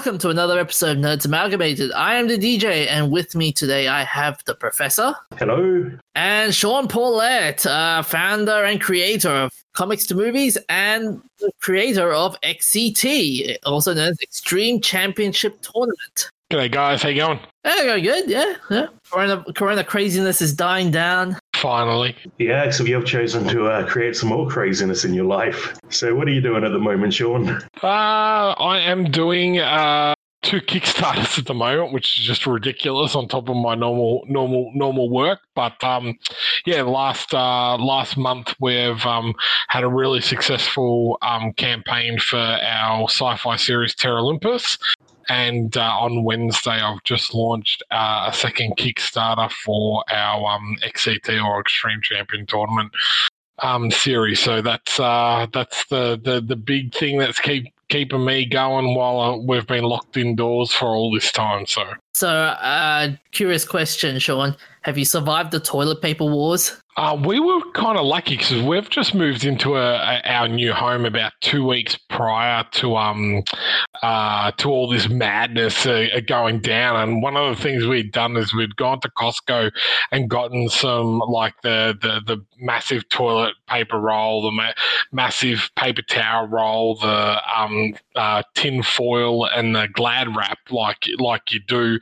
welcome to another episode of Nerds Amalgamated. I am the DJ, and with me today I have the Professor. Hello. And Sean Paulette, uh, founder and creator of Comics to Movies and the creator of XCT, also known as Extreme Championship Tournament. G'day, guys. How you going? Yeah, going good. Yeah, yeah. Corona, corona craziness is dying down. Finally. Yeah, so you have chosen to uh, create some more craziness in your life. So, what are you doing at the moment, Sean? Uh, I am doing uh, two Kickstarters at the moment, which is just ridiculous on top of my normal, normal, normal work. But um, yeah, last uh, last month we've um, had a really successful um, campaign for our sci-fi series Terra Olympus. And uh, on Wednesday, I've just launched uh, a second Kickstarter for our um, XCT or Extreme Champion Tournament um, series. So that's uh, that's the, the the big thing that's keep keeping me going while uh, we've been locked indoors for all this time. So, So, uh, curious question, Sean. Have you survived the toilet paper wars? Uh, we were kind of lucky because we've just moved into a, a, our new home about two weeks prior to um uh, to all this madness uh, uh, going down. And one of the things we'd done is we'd gone to Costco and gotten some like the the, the massive toilet paper roll, the ma- massive paper towel roll, the um, uh, tin foil, and the Glad wrap, like like you do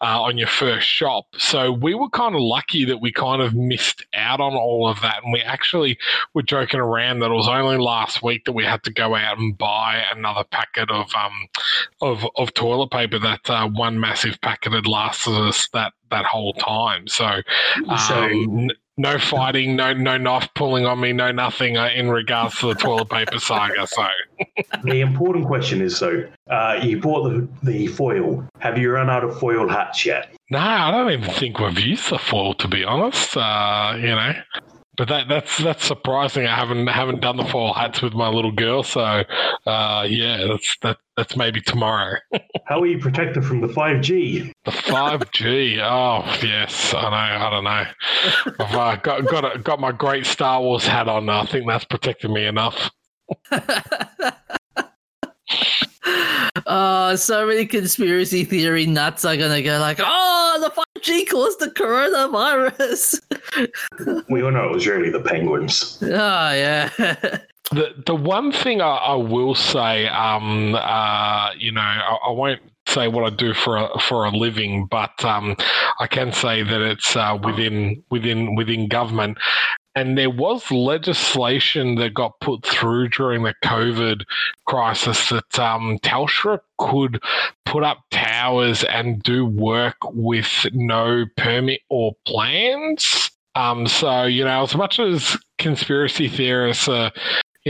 uh, on your first shop. So we were kind of lucky that we kind of missed out on all of that, and we actually were joking around that it was only last week that we had to go out and buy another packet of um of of toilet paper. That uh, one massive packet had lasted us that that whole time. So. Um, So- no fighting, no no knife pulling on me, no nothing uh, in regards to the toilet paper saga. So the important question is so, uh, you bought the, the foil. Have you run out of foil hats yet? no, I don't even think we've used the foil to be honest. Uh, you know, but that that's that's surprising. I haven't haven't done the foil hats with my little girl. So uh, yeah, that's that that's maybe tomorrow. How are you protected from the 5G? The five G. Oh yes, I know. I don't know. I've uh, got got a, got my great Star Wars hat on. I think that's protected me enough. uh, so many conspiracy theory nuts are gonna go like, oh, the 5G caused the coronavirus. We all know it was really the penguins. oh, yeah. The the one thing I, I will say, um, uh, you know, I, I won't say what I do for a, for a living, but um, I can say that it's uh, within within within government. And there was legislation that got put through during the COVID crisis that um, Telstra could put up towers and do work with no permit or plans. Um, so, you know, as much as conspiracy theorists are,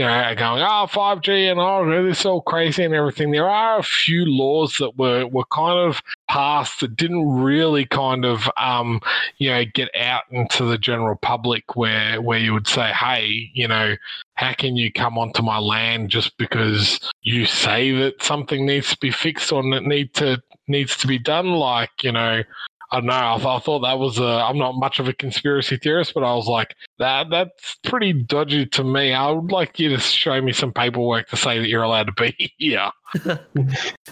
you know, going, oh, 5G and oh, this is all crazy and everything, there are a few laws that were, were kind of passed that didn't really kind of, um, you know, get out into the general public where, where you would say, hey, you know, how can you come onto my land just because you say that something needs to be fixed or it need to needs to be done? Like, you know, I don't know. I, I thought that was a. I'm not much of a conspiracy theorist, but I was like, that that's pretty dodgy to me. I would like you to show me some paperwork to say that you're allowed to be here.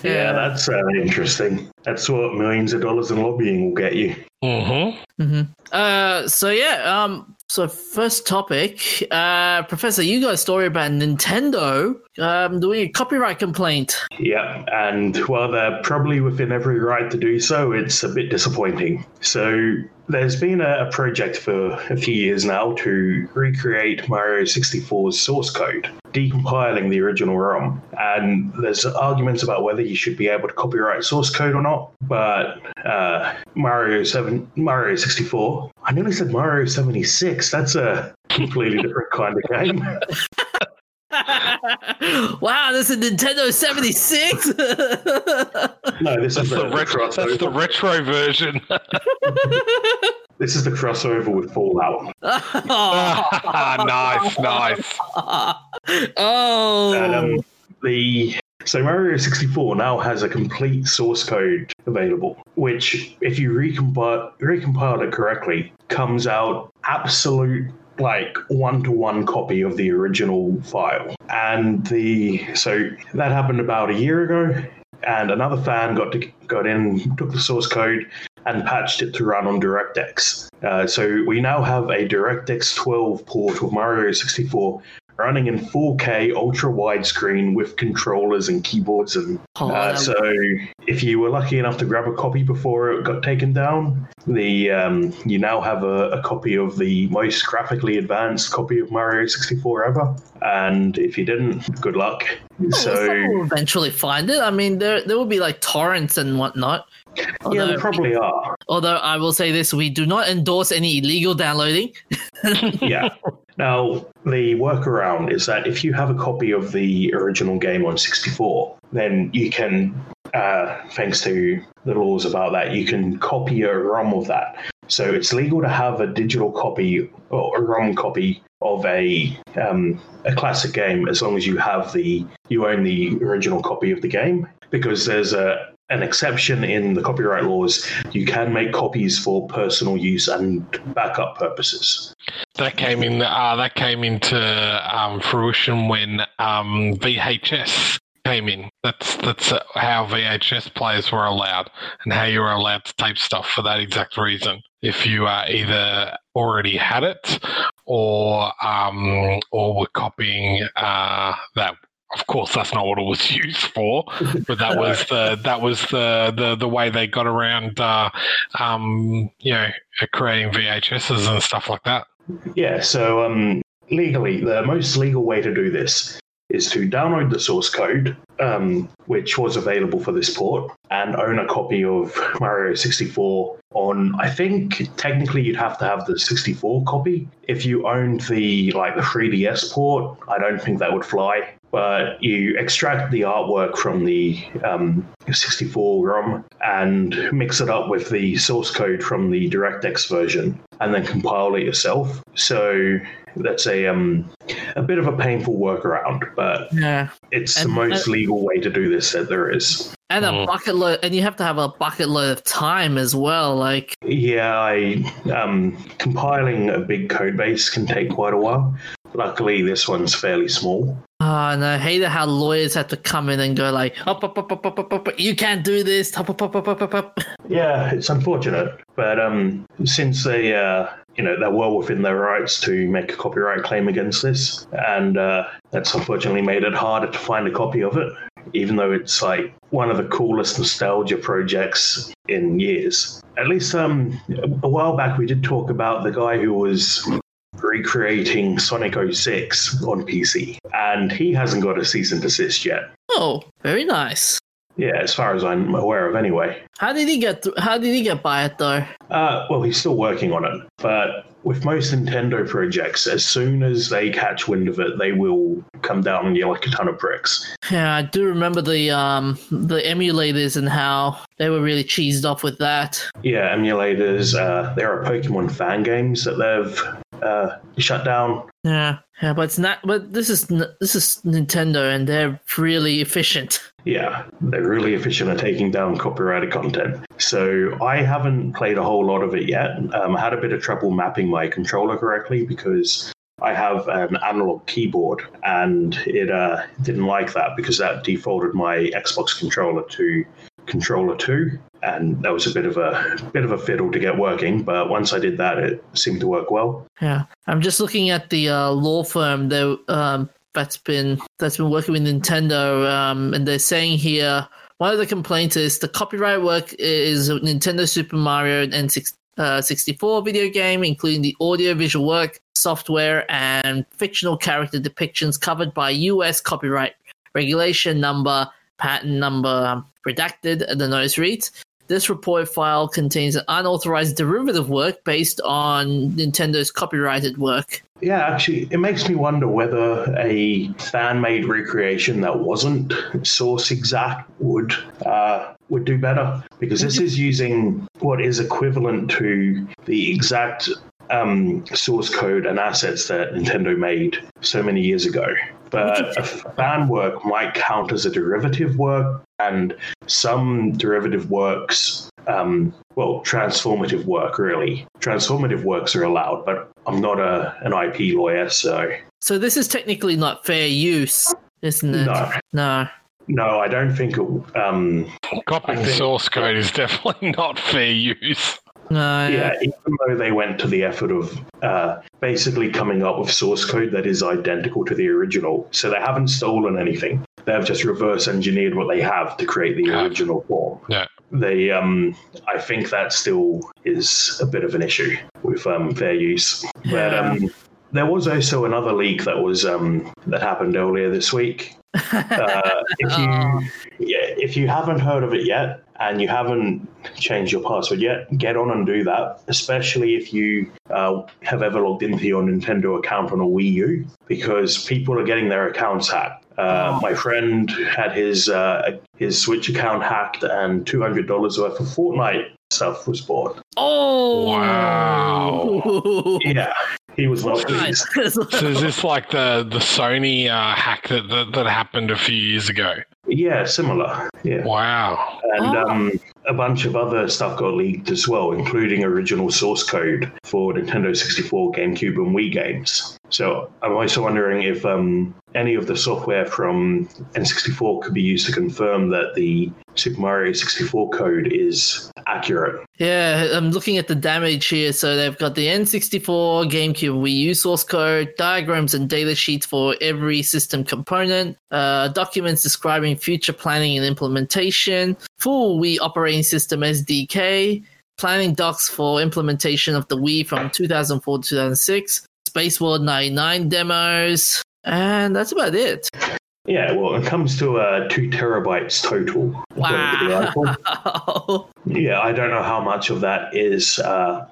Yeah, that's uh, interesting. That's what millions of dollars in lobbying will get you. Mm-hmm. hmm Uh, so yeah, um, so first topic, uh, Professor, you got a story about Nintendo um, doing a copyright complaint. Yeah, and while they're probably within every right to do so, it's a bit disappointing. So there's been a, project for a few years now to recreate Mario 64's source code, decompiling the original ROM. And there's arguments about whether you should be able to copyright source code or not. But uh, Mario 7, Mario 64, I nearly said Mario 76. That's a completely different kind of game. wow, this is Nintendo 76. No, this That's is the the, retro. That's the retro version. This is the crossover with Fallout. nice, nice. oh, And, um, the so Mario 64 now has a complete source code available, which, if you recompile recompile it correctly, comes out absolute like one to one copy of the original file. And the so that happened about a year ago. and another fan got to, got in, took the source code, and patched it to run on DirectX. Uh, so we now have a DirectX 12 port of Mario 64 running in 4K ultra widescreen with controllers and keyboards. And Oh, uh, so, if you were lucky enough to grab a copy before it got taken down, the um, you now have a, a copy of the most graphically advanced copy of Mario 64 ever. And if you didn't, good luck. So. will eventually find it. I mean, there there will be like torrents and whatnot. Yeah, Although, they probably are. although I will say this, we do not endorse any illegal downloading. yeah. Now, the workaround is that if you have a copy of the original game on 64, then you can, uh, thanks to the laws about that, you can copy a ROM of that. So it's legal to have a digital copy or a ROM copy of a um, a classic game as long as you have the you own the original copy of the game because there's a an exception in the copyright laws. You can make copies for personal use and backup purposes. That came in. Uh, that came into um, fruition when um, VHS That's that's how VHS players were allowed, and how you were allowed to tape stuff for that exact reason. If you uh, either already had it, or um, or were copying uh, that. Of course, that's not what it was used for, but that was the that was the the, the way they got around, uh, um, you know, creating VHSs and stuff like that. Yeah, so um, legally, the most legal way to do this is to download the source code, um, which was available for this port, and own a copy of Mario 64 on. I think technically you'd have to have the 64 copy. If you owned the like the 3DS port, I don't think that would fly. But you extract the artwork from the um, 64 ROM and mix it up with the source code from the DirectX version, and then compile it yourself. So that's a um, a bit of a painful workaround, but Yeah, it's the And- most legal way to do this that there is. and a Mhm. bucket load, and you have to have a bucket load of time as well. Like, Yeah, I um, compiling a big code base can take quite a while. Luckily, this one's fairly small. Ah, and I hate how lawyers have to come in and go like, up, up, up, up, up, up, up, you can't do this. Up, up, up, up, up, up. Yeah, it's unfortunate, but um, since they, uh, you know, they're well within their rights to make a copyright claim against this, and uh, that's unfortunately made it harder to find a copy of it, even though it's like one of the coolest nostalgia projects in years. At least um, a while back, we did talk about the guy who was recreating Sonic 06 on PC, and he hasn't got a cease and desist yet. Oh, very nice. Yeah, as far as I'm aware of, anyway. How did he get? Th- how did he get by it though? Uh, well, he's still working on it, but with most Nintendo projects, as soon as they catch wind of it, they will come down on you like a ton of bricks. Yeah, I do remember the um the emulators and how they were really cheesed off with that. Yeah, emulators. Uh, there are Pokemon fan games that they've uh, shut down. Yeah, yeah, but it's not. But this is this is Nintendo, and they're really efficient. Yeah, they're really efficient at taking down copyrighted content. So I haven't played a whole lot of it yet. Um, I had a bit of trouble mapping my controller correctly because I have an analog keyboard and it uh, didn't like that because that defaulted my Xbox controller to controller 2 and that was a bit of a bit of a fiddle to get working but once i did that it seemed to work well Yeah, I'm just looking at the uh, law firm that um that's been that's been working with Nintendo, um, and they're saying here one of the complaints is the copyright work is Nintendo Super Mario and six, uh, 64 video game, including the audio visual work, software, and fictional character depictions covered by U.S. copyright regulation number, patent number redacted. The notice reads. This report file contains an unauthorized derivative work based on Nintendo's copyrighted work. Yeah, actually, it makes me wonder whether a fan-made recreation that wasn't source exact would uh, would do better because this is using what is equivalent to the exact um, source code and assets that Nintendo made so many years ago. But a fan work might count as a derivative work, and some derivative works um, well, transformative work, really. Transformative works are allowed, but I'm not a an IP lawyer, so So this is technically not fair use, isn't it? no. No. No, I don't think it. Um, Copying think- source code is definitely not fair use. No, yeah, even though they went to the effort of uh, basically coming up with source code that is identical to the original, so they haven't stolen anything. They have just reverse engineered what they have to create the Yeah. original form. Yeah. They, um, I think that still is a bit of an issue with um, fair use. But Yeah. um, there was also another leak that was um, that happened earlier this week. Uh, if you Oh. yeah, if you haven't heard of it yet and you haven't changed your password yet, get on and do that. Especially if you uh, have ever logged into your Nintendo account on a Wii U, because people are getting their accounts hacked. Uh, Oh. My friend had his uh, his Switch account hacked, and two hundred dollars worth of Fortnite stuff was bought. Oh Wow. Yeah, he was not Nice. pleased. So is this like the the Sony uh, hack that, that that happened a few years ago? Yeah, similar. Yeah. Wow. and Oh. um, a bunch of other stuff got leaked as well, including original source code for Nintendo 64, GameCube, and Wii games. So I'm also wondering if um, any of the software from N64 could be used to confirm that the Super Mario 64 code is accurate. Yeah, I'm looking at the damage here. So they've got the N64, GameCube, Wii U source code, diagrams and data sheets for every system component, uh, documents describing future planning and implementation, full Wii operating system SDK, planning docs for implementation of the Wii from 2004 to 2006, Space World 99 demos, and that's about it. Yeah, well, it comes to uh, two terabytes total. according to the article. Wow. Yeah, I don't know how much of that is uh,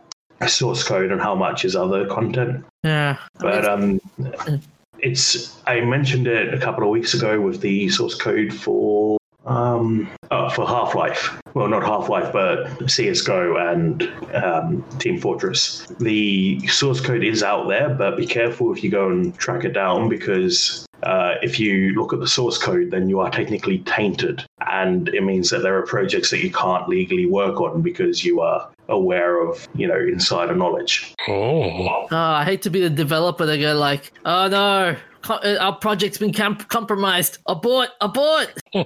source code and how much is other content. yeah. but um, it's I mentioned it a couple of weeks ago with the source code for um oh, for Half Life. Well, not Half Life, but CS:GO and um, Team Fortress. The source code is out there, but be careful if you go and track it down because. Uh, if you look at the source code, then you are technically tainted, and it means that there are projects that you can't legally work on because you are aware of, you know, insider knowledge. Oh. Oh, I hate to be the developer that go like, oh no, co- our project's been com- compromised. Abort, abort.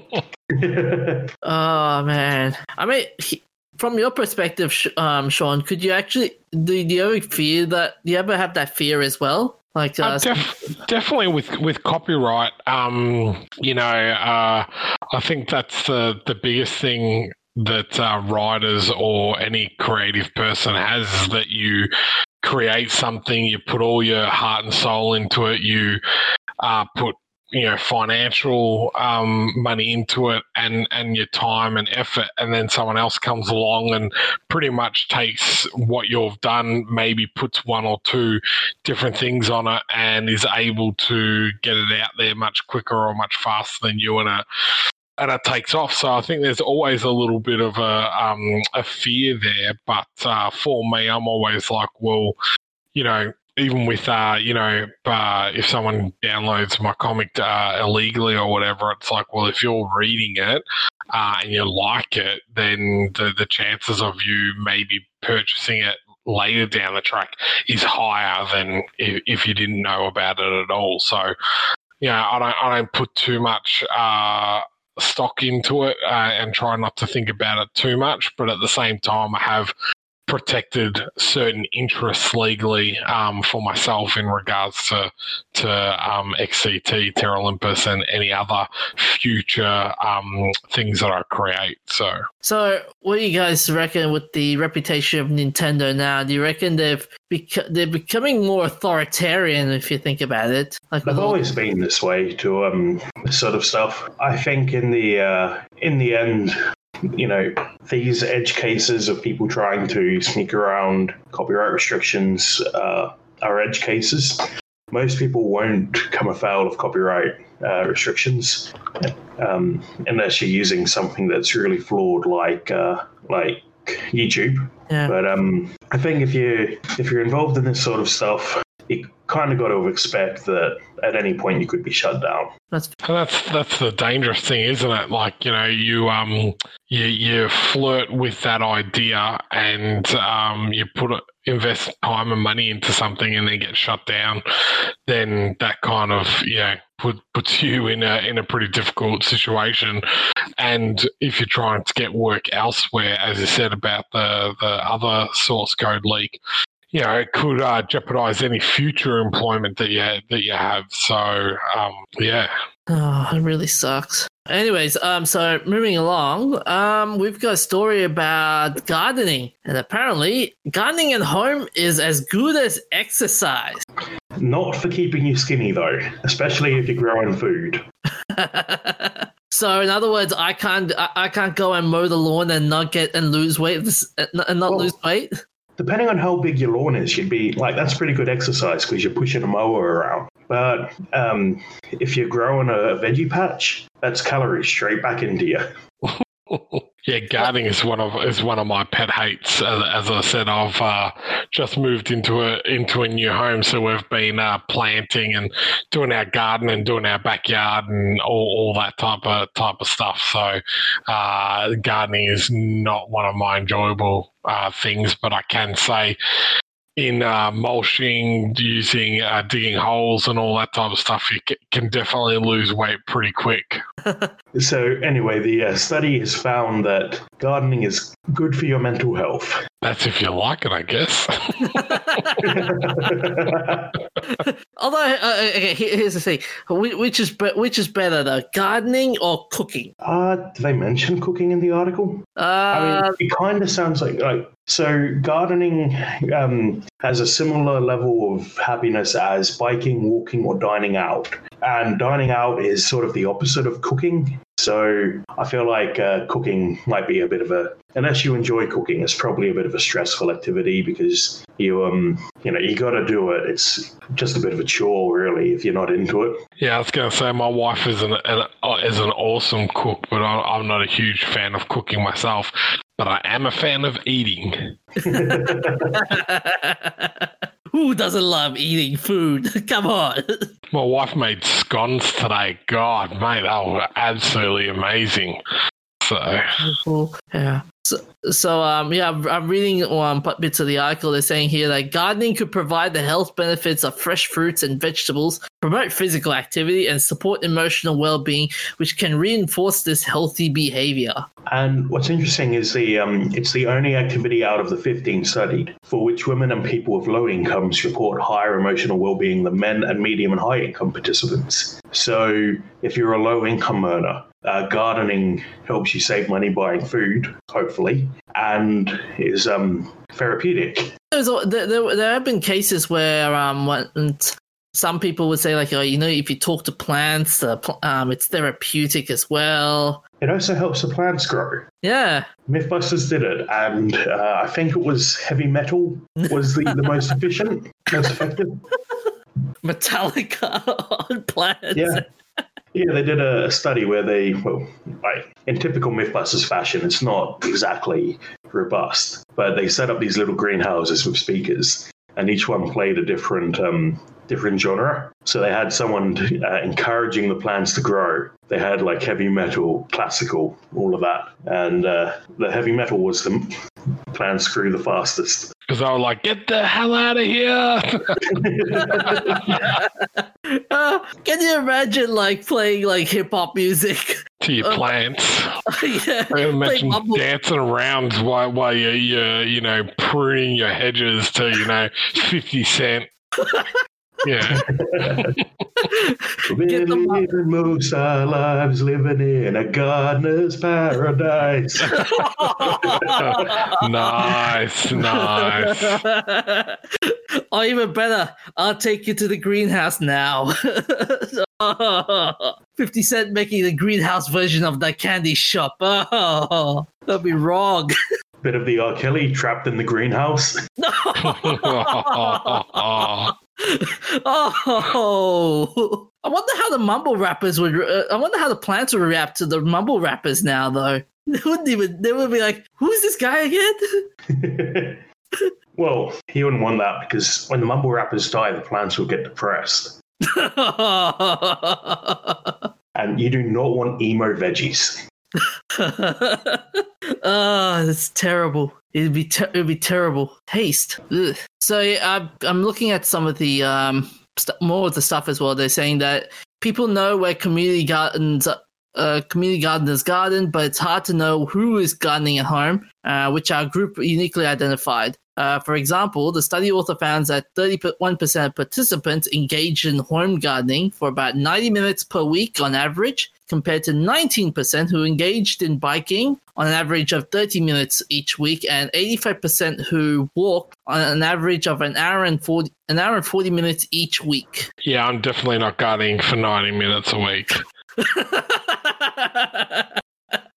Oh man, I mean, he- from your perspective, um, Sean, could you actually do, do you ever fear that? Do you ever have that fear as well? Like, uh, Uh, def- definitely with with copyright, um, you know, uh, I think that's the the biggest thing that uh, writers or any creative person has is that you create something, you put all your heart and soul into it, you uh, put you know financial um, money into it and and your time and effort and then someone else comes along and pretty much takes what you've done maybe puts one or two different things on it and is able to get it out there much quicker or much faster than you and it and it takes off. So I think there's always a little bit of a um, a fear there. But uh, for me, I'm always like, well, you know, even with uh, you know, uh, if someone downloads my comic uh, illegally or whatever, it's like, well, if you're reading it uh, and you like it, then the the chances of you maybe purchasing it later down the track is higher than if, if you didn't know about it at all. So, you know, I don't I don't put too much uh, stock into it uh, and try not to think about it too much. But at the same time, I have protected certain interests legally um, for myself in regards to to um, XCT, Terra Olympus, and any other future um, things that I create. So. so what do you guys reckon with the reputation of Nintendo now? Do you reckon they've beco- they're becoming more authoritarian if you think about it? Like, with I've all- always been this way to um this sort of stuff. I think in the uh, in the end, you know, these edge cases of people trying to sneak around copyright restrictions uh, are edge cases. Most people won't come afoul of copyright uh, restrictions um, unless you're using something that's really flawed, like uh, like YouTube. yeah. But um, I think if you if you're involved in this sort of stuff, you kind of got to expect that at any point you could be shut down. That's And that's that's the dangerous thing, isn't it? Like you know, you um, you you flirt with that idea, and um, you put it, invest time and money into something, and then get shut down. Then that kind of you know put, puts you in a in a pretty difficult situation. And if you're trying to get work elsewhere, as you said about the the other source code leak, you know, it could uh, jeopardize any future employment that you that you have. So, um, yeah, Oh, it really sucks. Anyways, um, so moving along, um, we've got a story about gardening, and apparently, gardening at home is as good as exercise. Not for keeping you skinny though, especially if you're growing food. so, in other words, I can't, I, I can't go and mow the lawn and not get and lose weight and not and not Well- lose weight. Depending on how big your lawn is, you'd be like that's pretty good exercise because you're pushing a mower around. But um, if you're growing a veggie patch, that's calories straight back into you. yeah. Gardening is one of is one of my pet hates. As, as I said, I've uh, just moved into a into a new home, so we've been uh, planting and doing our garden and doing our backyard and all, all that type of type of stuff. So, uh, gardening is not one of my enjoyable uh, things, but I can say in uh, mulching, using uh, digging holes and all that type of stuff, you ca- can definitely lose weight pretty quick. So anyway, the uh, study has found that gardening is good for your mental health. That's if you like it, I guess. Although, uh, okay, here's the thing: which is be- which is better, though, gardening or cooking? uh, do they mention cooking in the article? I Uh, mean, it kind of sounds like like so. Gardening um, has a similar level of happiness as biking, walking, or dining out. And dining out is sort of the opposite of cooking. So I feel like uh, cooking might be a bit of a, unless you enjoy cooking, it's probably a bit of a stressful activity because you um you know you got to do it. It's just a bit of a chore, really, if you're not into it. yeah, I was going to say my wife is an, an uh, is an awesome cook, but I'm, I'm not a huge fan of cooking myself. But I am a fan of eating. who doesn't love eating food? Come on. My wife made scones today. God, mate, they were absolutely amazing. So, yeah. So, so um, yeah, I'm- I'm reading um bits of the article. They're saying here that gardening could provide the health benefits of fresh fruits and vegetables, promote physical activity, and support emotional well-being, which can reinforce this healthy behavior. And what's interesting is the um, it's the only activity out of the 15 studied for which women and people with low incomes report higher emotional well-being than men and medium and high income participants. So if you're a low income earner, uh, gardening helps you save money buying food, hopefully, and is um, therapeutic. There's, there, there, have been cases where um, some people would say like, oh, you know, if you talk to plants, pl- um, it's therapeutic as well. It also helps the plants grow. Yeah. Mythbusters did it, and uh, I think it was heavy metal was the, the most efficient, most effective. Metallica on plants. Yeah. Yeah, they did a study where they, well, like in typical Mythbusters fashion, it's not exactly robust, but they set up these little greenhouses with speakers, and each one played a different, um, different genre. So they had someone uh, encouraging the plants to grow. They had like heavy metal, classical, all of that, and uh, the heavy metal was the plants screw the fastest. because I was like, get the hell out of here. Uh, can you imagine like playing like hip hop music? to your Uh, plants. yeah. I imagine Like dancing around while, while you're, you're, you know, pruning your hedges to, you know, 50 cent. Yeah. We Get the live most our lives living in a gardener's paradise. nice, nice. or oh, even better, I'll take you to the greenhouse now. 50 Cent making the greenhouse version of that candy shop. Oh, that'd be wrong. Bit of the R. Kelly trapped in the greenhouse. oh, I wonder how the mumble rappers would. Uh, I wonder how the plants would react to the mumble rappers now, though. They wouldn't even. They would be like, "Who's this guy again?" Well, he wouldn't want that because when the mumble rappers die, the plants will get depressed. And you do not want emo veggies. Oh, that's terrible. It'd be ter- it'd be terrible taste. Ugh. So yeah, I'm looking at some of the um st- more of the stuff as well. They're saying that people know where community gardens uh, community gardeners garden, but it's hard to know who is gardening at home, uh, which are group uniquely identified. Uh, for example, the study author found that 31% of participants engaged in home gardening for about 90 minutes per week on average, compared to 19% who engaged in biking on an average of 30 minutes each week, and 85% who walked on an average of an hour and 40, an hour and 40 minutes each week. Yeah, I'm definitely not gardening for 90 minutes a week.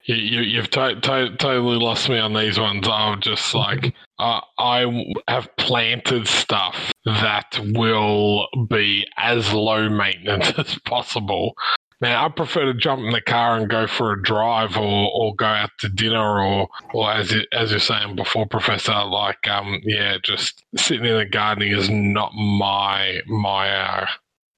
You, you, you've to- to- totally lost me on these ones. I'm just like, uh, I have planted stuff that will be as low maintenance as possible. Now, I prefer to jump in the car and go for a drive, or, or go out to dinner, or or as you, as you're saying before, Professor, like um yeah, just sitting in the gardening is not my my uh,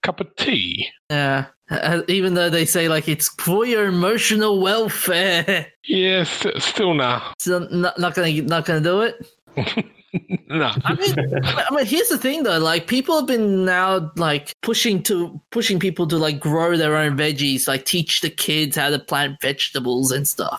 cup of tea. Yeah, uh, even though they say like it's for your emotional welfare, Yeah, st- still nah. still not, not gonna not gonna do it. nah. I mean, I mean, here's the thing though. Like, people have been now like pushing to pushing people to like grow their own veggies, like teach the kids how to plant vegetables and stuff.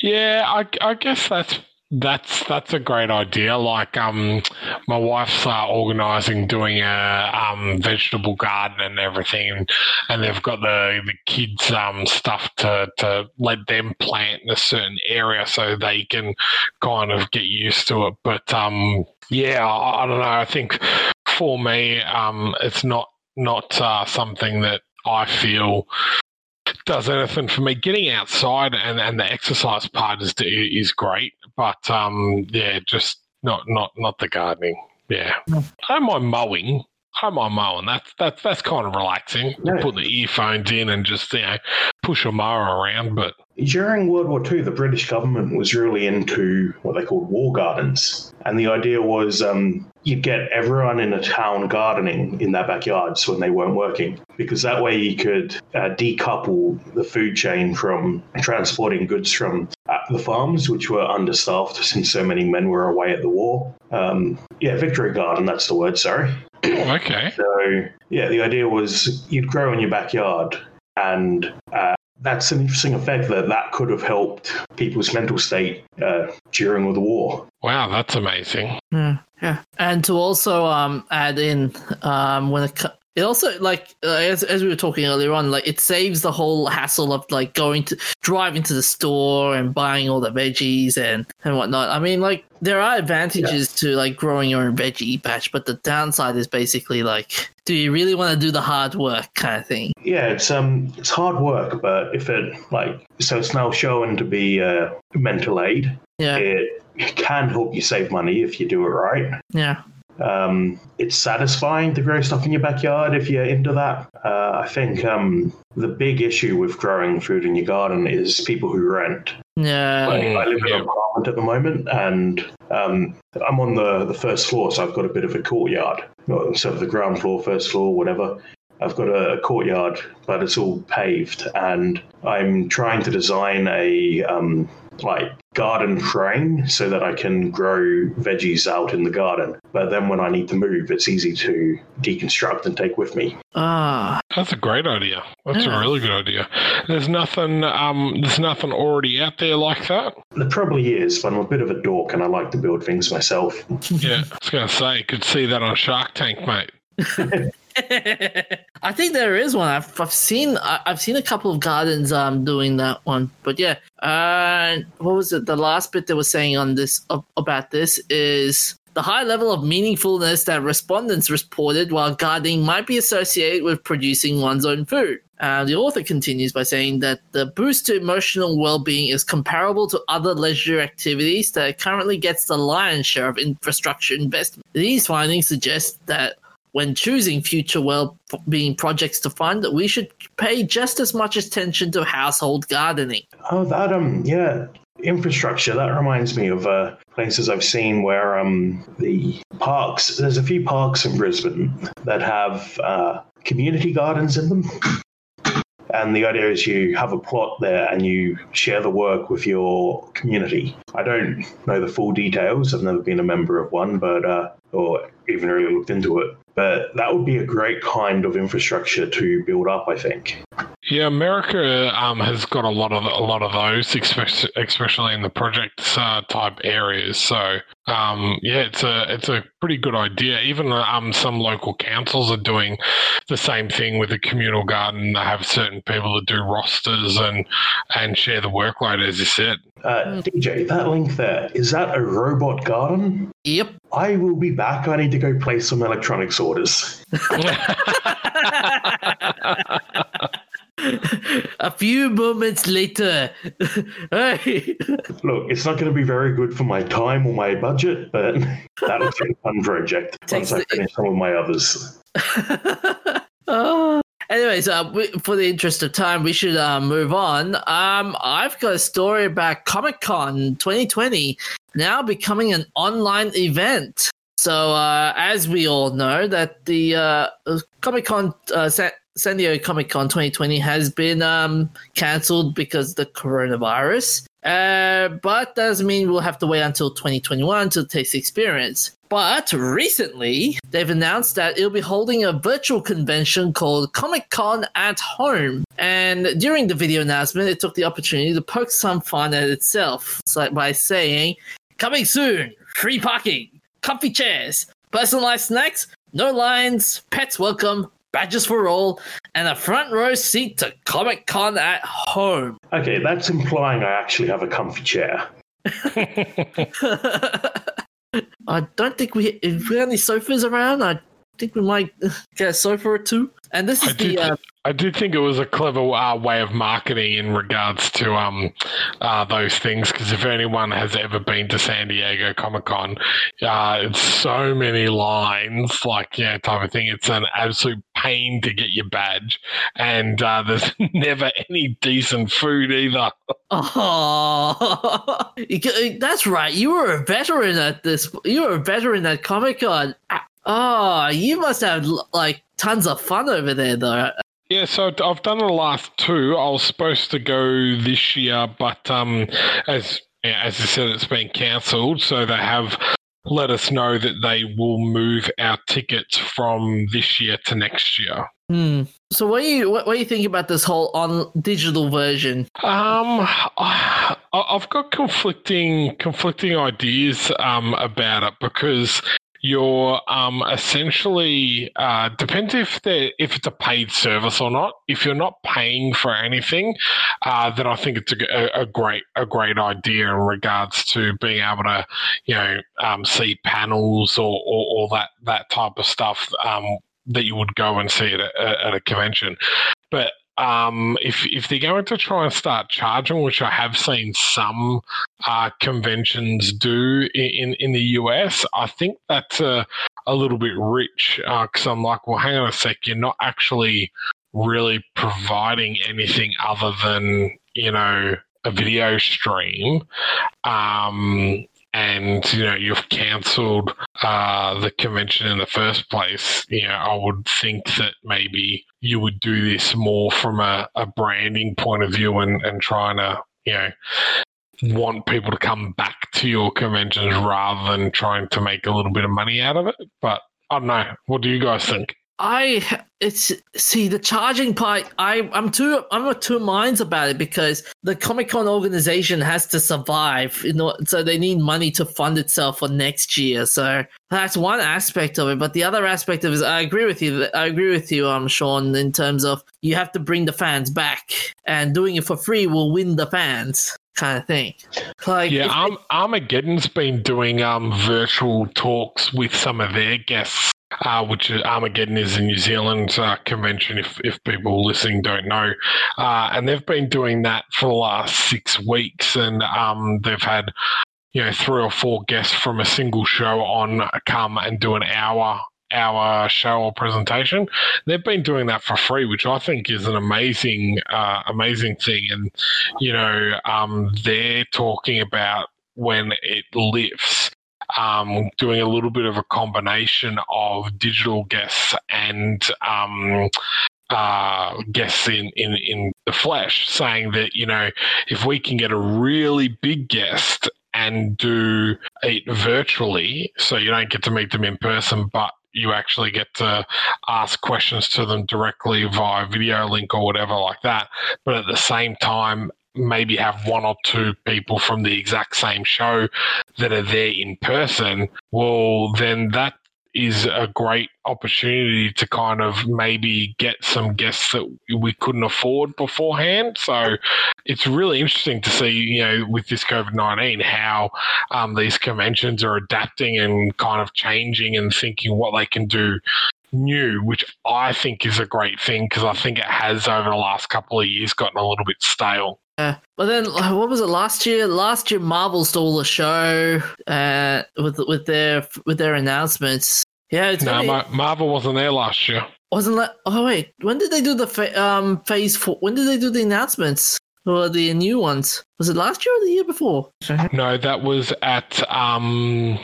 Yeah, I, I guess that's that's that's a great idea. Like, um, my wife's uh, organising doing a um vegetable garden and everything, and they've got the the kids um stuff to to let them plant in a certain area so they can kind of get used to it. But um, yeah, I, I don't know. I think for me, um, it's not not uh, something that I feel does anything for me. Getting outside and, and the exercise part is is great, but um, yeah, just not not not the gardening. Yeah, I don't mind mowing. I don't mind mowing. That's that's that's kind of relaxing. Yeah. Put the earphones in and just you know push a mower around. But During World War II, the British government was really into what they called war gardens. And the idea was um, you'd get everyone in a town gardening in their backyards when they weren't working, because that way you could uh, decouple the food chain from transporting goods from uh, the farms, which were understaffed since so many men were away at the war. Um, yeah, Victory Garden, that's the word, sorry. okay, So, yeah, the idea was you'd grow in your backyard, and uh, that's an interesting effect that that could have helped people's mental state uh, during the war. wow, that's amazing. Yeah, yeah. And to also um add in um when it co- it also like uh, as as we were talking earlier on, like it saves the whole hassle of like going to driving to the store and buying all the veggies and and whatnot. I mean, like there are advantages to like growing your own veggie patch, but the downside is basically like, do you really want to do the hard work kind of thing? Yeah, it's um, it's hard work, but if it like, so it's now shown to be uh, mental aid. Yeah, It can help you save money if you do it right. yeah, Um, it's satisfying to grow stuff in your backyard if you're into that. Uh, I think um, the big issue with growing food in your garden is people who rent. yeah. Like, I live in an apartment at the moment, and um, I'm on the, the first floor, so I've got a bit of a courtyard. Well, So the ground floor, first floor, whatever. I've got a, a courtyard, but it's all paved, and I'm trying to design a um, like garden frame so that I can grow veggies out in the garden. But then when I need to move, it's easy to deconstruct and take with me. Ah, That's a great idea. That's Yeah. a really good idea. There's nothing. Um, there's nothing already out there like that. There probably is, but I'm a bit of a dork and I like to build things myself. Yeah, I was gonna say, could see that on Shark Tank, mate. I think there is one. I've, I've seen I've seen a couple of gardens um doing that one, but yeah. Uh, what was it? The last bit they were saying on this about this is the high level of meaningfulness that respondents reported while gardening might be associated with producing one's own food. Uh, the author continues by saying that the boost to emotional well-being is comparable to other leisure activities that currently gets the lion's share of infrastructure investment. These findings suggest that when choosing future well-being projects to fund, we should pay just as much attention to household gardening. Oh, that um, yeah, infrastructure, that reminds me of uh, places I've seen where um, the parks, there's a few parks in Brisbane that have uh, community gardens in them. And the idea is you have a plot there and you share the work with your community. I don't know the full details. I've never been a member of one, but uh, or even really looked into it. But that would be a great kind of infrastructure to build up, I think. Yeah, America um, has got a lot of a lot of those, especially especially in the projects uh, type areas. So um, yeah, it's a it's a pretty good idea. Even um, some local councils are doing the same thing with a communal garden. They have certain people that do rosters and and share the workload, as you said. Uh, DJ, that link there is that a robot garden? Yep. I will be back. I need to go place some electronics orders. a few moments later. hey. Look, it's not going to be very good for my time or my budget, but that looks like a fun project once I finish some of my others. oh. Anyways, uh, we, for the interest of time, we should uh, move on. Um, I've got a story about Comic Con 2020 now becoming an online event. So, uh, as we all know, that the uh, Comic Con uh, San Diego Comic Con 2020 has been um, cancelled because the coronavirus. Uh, but doesn't mean we'll have to wait until 2021 to taste the experience. But recently, they've announced that it'll be holding a virtual convention called Comic Con at Home. And during the video announcement, it took the opportunity to poke some fun at itself like by saying, Coming soon, free parking, comfy chairs, personalized snacks, no lines, pets welcome, badges for all, and a front row seat to Comic Con at home. Okay, that's implying I actually have a comfy chair. I don't think we if we have any sofas around. I think we might get a sofa or two. And this is I the. Do, uh, I do think it was a clever uh, way of marketing in regards to um, uh, those things because if anyone has ever been to San Diego Comic Con, uh, it's so many lines, like yeah, type of thing. It's an absolute pain to get your badge, and uh, there's never any decent food either. Oh, that's right. You were a veteran at this. You were a veteran at Comic Con. Oh, you must have like tons of fun over there, though. Yeah, so I've done the last two. I was supposed to go this year, but um, as as I said, it's been cancelled. So they have let us know that they will move our tickets from this year to next year. Hmm. So what do you what, what do you think about this whole on digital version? Um, I, I've got conflicting conflicting ideas um about it because you're um, essentially uh, depends if if it's a paid service or not. If you're not paying for anything, uh, then I think it's a, a, great a great idea in regards to being able to you know um, see panels or, or, or, that that type of stuff um, that you would go and see at a, at a convention. But um, if if they're going to try and start charging, which I have seen some uh, conventions do in, in the US, I think that's a, a little bit rich because uh, I'm like, well, hang on a sec, you're not actually really providing anything other than you know a video stream. Um, and you know you've cancelled uh, the convention in the first place, you know, I would think that maybe you would do this more from a, a branding point of view and, and trying to, you know, want people to come back to your conventions rather than trying to make a little bit of money out of it. But I don't know. What do you guys think? I it's see the charging part. I I'm two I'm of two minds about it because the Comic Con organization has to survive, you know, so they need money to fund itself for next year. So that's one aspect of it. But the other aspect of it is I agree with you. I agree with you, um, Sean, in terms of you have to bring the fans back, and doing it for free will win the fans kind of thing. Like, yeah, um, Armageddon's been doing um, virtual talks with some of their guests uh, which Armageddon is a New Zealand uh, convention, if, if people listening don't know. Uh, and they've been doing that for the last six weeks, and um, they've had you know three or four guests from a single show on come and do an hour our show or presentation. They've been doing that for free, which I think is an amazing, uh, amazing thing. And you know, um, they're talking about when it lifts. Um, doing a little bit of a combination of digital guests and um, uh, guests in, in, in the flesh, saying that, you know, if we can get a really big guest and do it virtually, so you don't get to meet them in person, but you actually get to ask questions to them directly via video link or whatever like that. But at the same time, maybe have one or two people from the exact same show that are there in person, well, then that is a great opportunity to kind of maybe get some guests that we couldn't afford beforehand. So it's really interesting to see, you know, with this COVID 19, how um, these conventions are adapting and kind of changing and thinking what they can do new, which I think is a great thing because I think it has over the last couple of years gotten a little bit stale. Yeah, but then what was it last year? Last year, Marvel stole the show uh, with with their with their announcements. Yeah, it's no, Marvel wasn't there last year. Wasn't that? Oh wait, when did they do the fa- um phase four? When did they do the announcements or the new ones? Was it last year or the year before? No, that was at um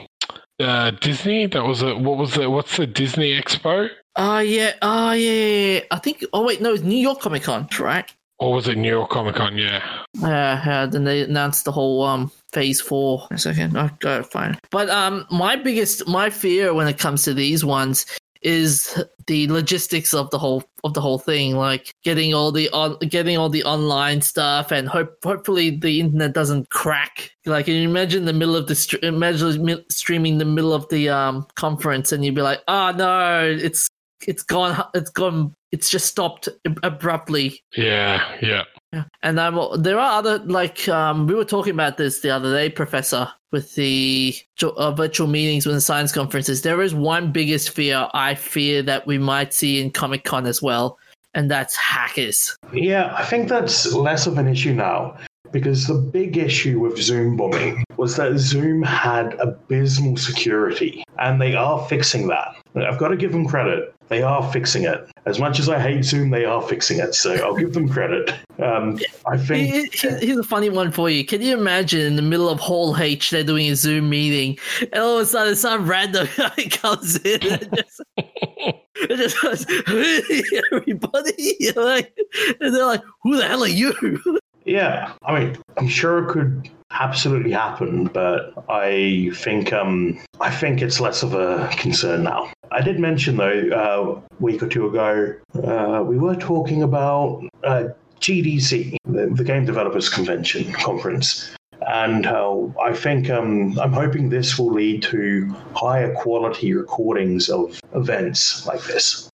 uh, Disney. That was a what was it? What's the Disney Expo? Oh yeah, oh yeah, yeah, yeah. I think. Oh wait, no, it's New York Comic Con, right? Or was it New York Comic Con? Yeah. Yeah, yeah. Then they announced the whole um phase four. A second, I got it fine. But um, my biggest, my fear when it comes to these ones is the logistics of the whole of the whole thing, like getting all the on getting all the online stuff, and hope hopefully the internet doesn't crack. Like, can you imagine the middle of the imagine streaming the middle of the um conference, and you'd be like, oh no, it's it's gone, it's gone it's just stopped abruptly. Yeah, yeah. Yeah. And um, there are other, like, um, we were talking about this the other day, Professor, with the uh, virtual meetings with the science conferences. There is one biggest fear I fear that we might see in Comic Con as well, and that's hackers. Yeah, I think that's less of an issue now because the big issue with Zoom bombing was that Zoom had abysmal security, and they are fixing that. I've got to give them credit. They are fixing it. As much as I hate Zoom, they are fixing it. So I'll give them credit. Um, I think. Here's a funny one for you. Can you imagine in the middle of Hall H, they're doing a Zoom meeting, and all of a sudden some random guy comes in and just. It just goes, hey, everybody, like, and they're like, "Who the hell are you?" Yeah, I mean, I'm sure it could absolutely happen, but I think um, I think it's less of a concern now. I did mention though uh, a week or two ago uh, we were talking about uh, GDC, the, the Game Developers Convention conference, and uh, I think um, I'm hoping this will lead to higher quality recordings of events like this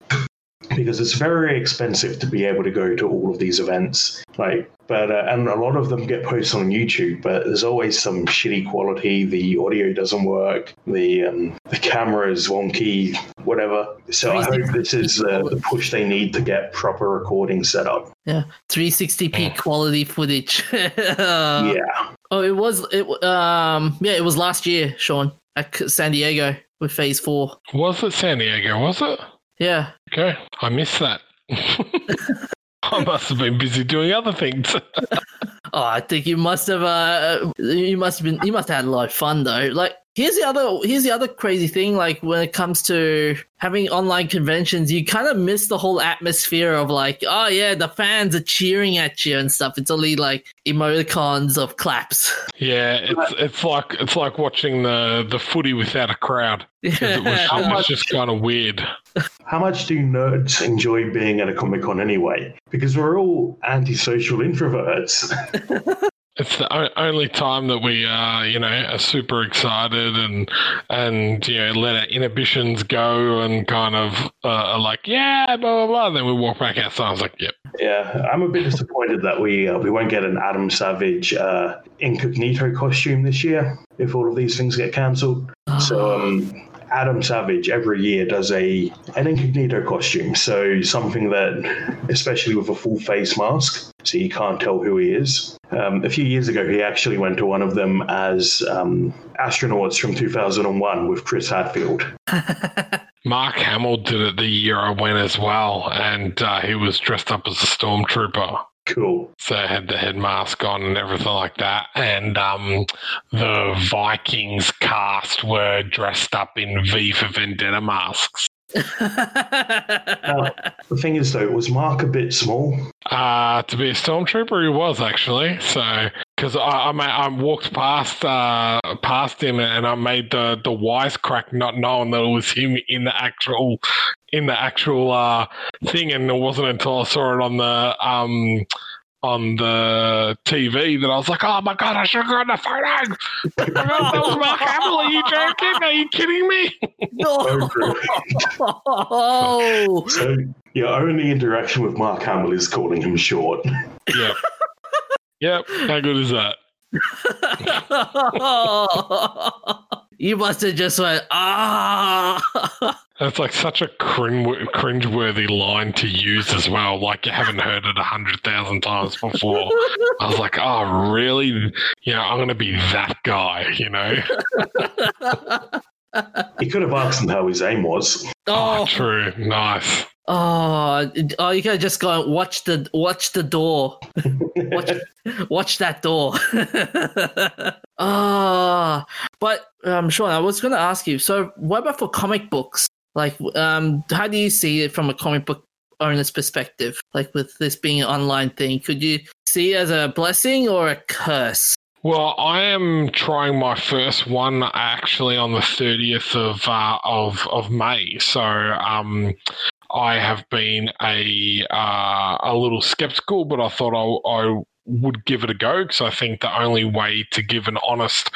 because it's very expensive to be able to go to all of these events. Like, but uh, and a lot of them get posted on YouTube, but there's always some shitty quality. The audio doesn't work. The um, the camera is wonky. Whatever. So I hope this is uh, the push they need to get proper recording set up. Yeah, 360p quality footage. yeah. Oh, it was it. Um, yeah, it was last year, Sean, at San Diego with Phase Four. Was it San Diego? Was it? Yeah. Okay, I missed that. I must have been busy doing other things. oh, I think you must have. Uh, you must have been. You must have had a lot of fun though. Like here's the other. Here's the other crazy thing. Like when it comes to having online conventions, you kind of miss the whole atmosphere of like, oh yeah, the fans are cheering at you and stuff. It's only like emoticons of claps. Yeah, it's it's like it's like watching the the footy without a crowd. Yeah. It was, it was just kind of weird. How much do nerds enjoy being at a Comic Con anyway? Because we're all antisocial introverts. it's the only time that we are, you know, are super excited and and you know let our inhibitions go and kind of uh, are like, yeah, blah blah blah. And then we walk back outside. I was like, yep. Yeah, I'm a bit disappointed that we uh, we won't get an Adam Savage uh, incognito costume this year if all of these things get cancelled. So um, Adam Savage every year does a an incognito costume, so something that, especially with a full face mask, so you can't tell who he is. Um, a few years ago, he actually went to one of them as um, astronauts from 2001 with Chris Hadfield. Mark Hamill did it the year I went as well, and uh, he was dressed up as a stormtrooper. Cool. So I had the head mask on and everything like that. And um, the Vikings cast were dressed up in V for Vendetta masks. Now, the thing is, though, was Mark a bit small? Uh, to be a stormtrooper, he was actually. So, because I, I, I walked past uh, past him and I made the the wisecrack, not knowing that it was him in the actual in the actual uh, thing, and it wasn't until I saw it on the um on the TV that I was like, "Oh my god, I should have gotten the photo." My that was Mark Hamill. Are you joking? Are you kidding me? no. Oh. So your only interaction with Mark Hamill is calling him short. Yeah. Yep. How good is that? you must have just went ah. That's like such a cringe cringe-worthy line to use as well. Like you haven't heard it a hundred thousand times before. I was like, oh, really? You know, I'm going to be that guy. You know? He could have asked him how his aim was. Oh, oh, true. Nice. Oh, oh! You gotta just go and watch the watch the door. Watch, watch that door. Ah, but um, Sean, I was gonna ask you. So, what about for comic books? Like, um, how do you see it from a comic book owner's perspective? Like, with this being an online thing, could you see it as a blessing or a curse? Well, I am trying my first one actually on the 30th of uh, of of May. So um, I have been a uh, a little skeptical, but I thought I, I would give it a go because I think the only way to give an honest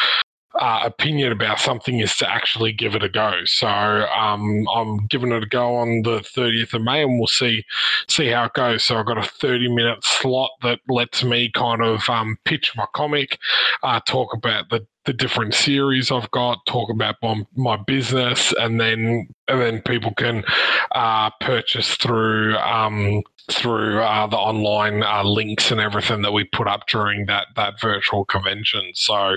uh, opinion about something is to actually give it a go. So um, I'm giving it a go on the 30th of May, and we'll see see how it goes. So I've got a 30 minute slot that lets me kind of um, pitch my comic, uh, talk about the the different series I've got, talk about my, my business, and then and then people can uh, purchase through um, through uh, the online uh, links and everything that we put up during that that virtual convention. So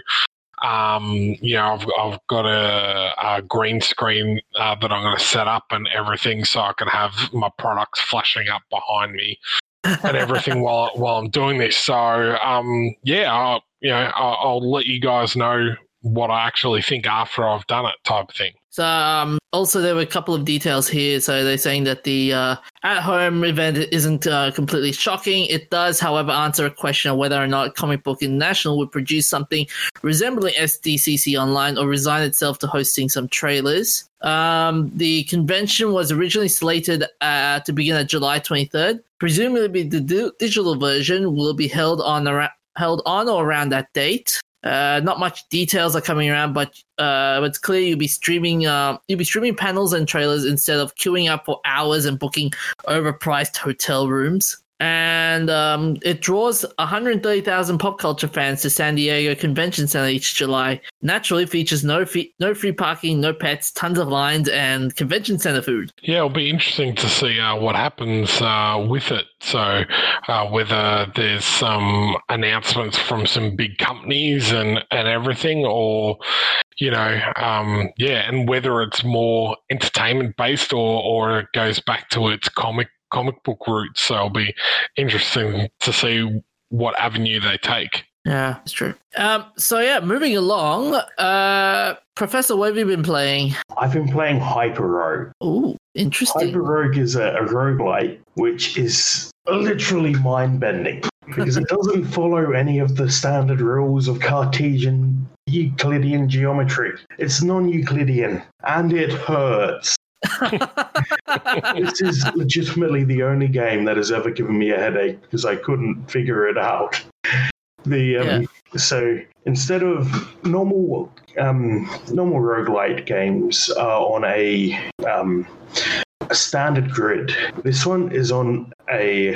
um, you know, I've, I've got a, a green screen uh, that I'm going to set up and everything, so I can have my products flashing up behind me and everything while while I'm doing this. So, um, yeah, I'll, you know, I'll, I'll let you guys know what I actually think after I've done it, type of thing. So, um, also there were a couple of details here. So they're saying that the uh, at-home event isn't uh, completely shocking. It does, however, answer a question of whether or not Comic Book International would produce something resembling SDCC Online or resign itself to hosting some trailers. Um, the convention was originally slated uh, to begin at July 23rd. Presumably, the di- digital version will be held on ara- held on or around that date. Uh, not much details are coming around, but uh, it's clear you'll be streaming. Uh, you'll be streaming panels and trailers instead of queuing up for hours and booking overpriced hotel rooms. And um, it draws 130,000 pop culture fans to San Diego Convention Center each July. Naturally, features no fee- no free parking, no pets, tons of lines, and convention center food. Yeah, it'll be interesting to see uh, what happens uh, with it. So, uh, whether there's some announcements from some big companies and, and everything, or, you know, um, yeah, and whether it's more entertainment based or, or it goes back to its comic comic book roots. So, it'll be interesting to see what avenue they take. Yeah, it's true. Um, so yeah, moving along. Uh, Professor, what have you been playing? I've been playing HyperRogue. Ooh, interesting. HyperRogue is a, a roguelite which is literally mind bending because it doesn't follow any of the standard rules of Cartesian Euclidean geometry. It's non Euclidean and it hurts. This is legitimately the only game that has ever given me a headache because I couldn't figure it out. The um, Yeah. so instead of normal um, normal roguelite games are on a um, a standard grid. This one is on a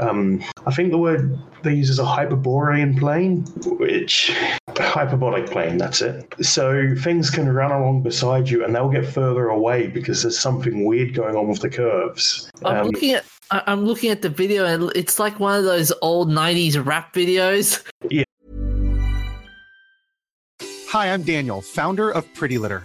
um, I think the word they use is a hyperborean plane, which hyperbolic plane. That's it. So things can run along beside you, and they'll get further away because there's something weird going on with the curves. I'm Um, looking at I- I'm looking at the video and it's like one of those old '90s rap videos. Yeah. Hi, I'm Daniel, founder of Pretty Litter.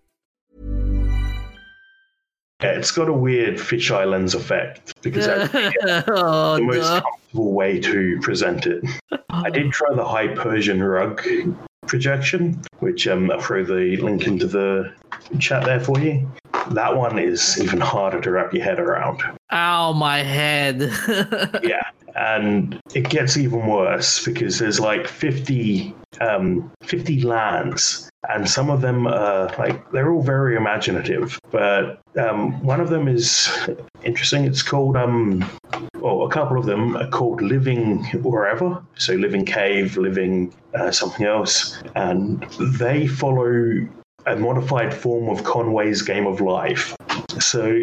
Yeah, it's got a weird fisheye lens effect because that's oh, the most no. comfortable way to present it. I did try the high Persian rug projection, which um, I'll throw the link into the chat there for you. That one is even harder to wrap your head around. Ow, my head. Yeah, and it gets even worse because there's like 50, um, 50 lands, and some of them are like they're all very imaginative. But um, one of them is interesting. It's called um, well, a couple of them are called Living Wherever, so Living Cave, Living uh, something else, and they follow a modified form of Conway's Game of Life. So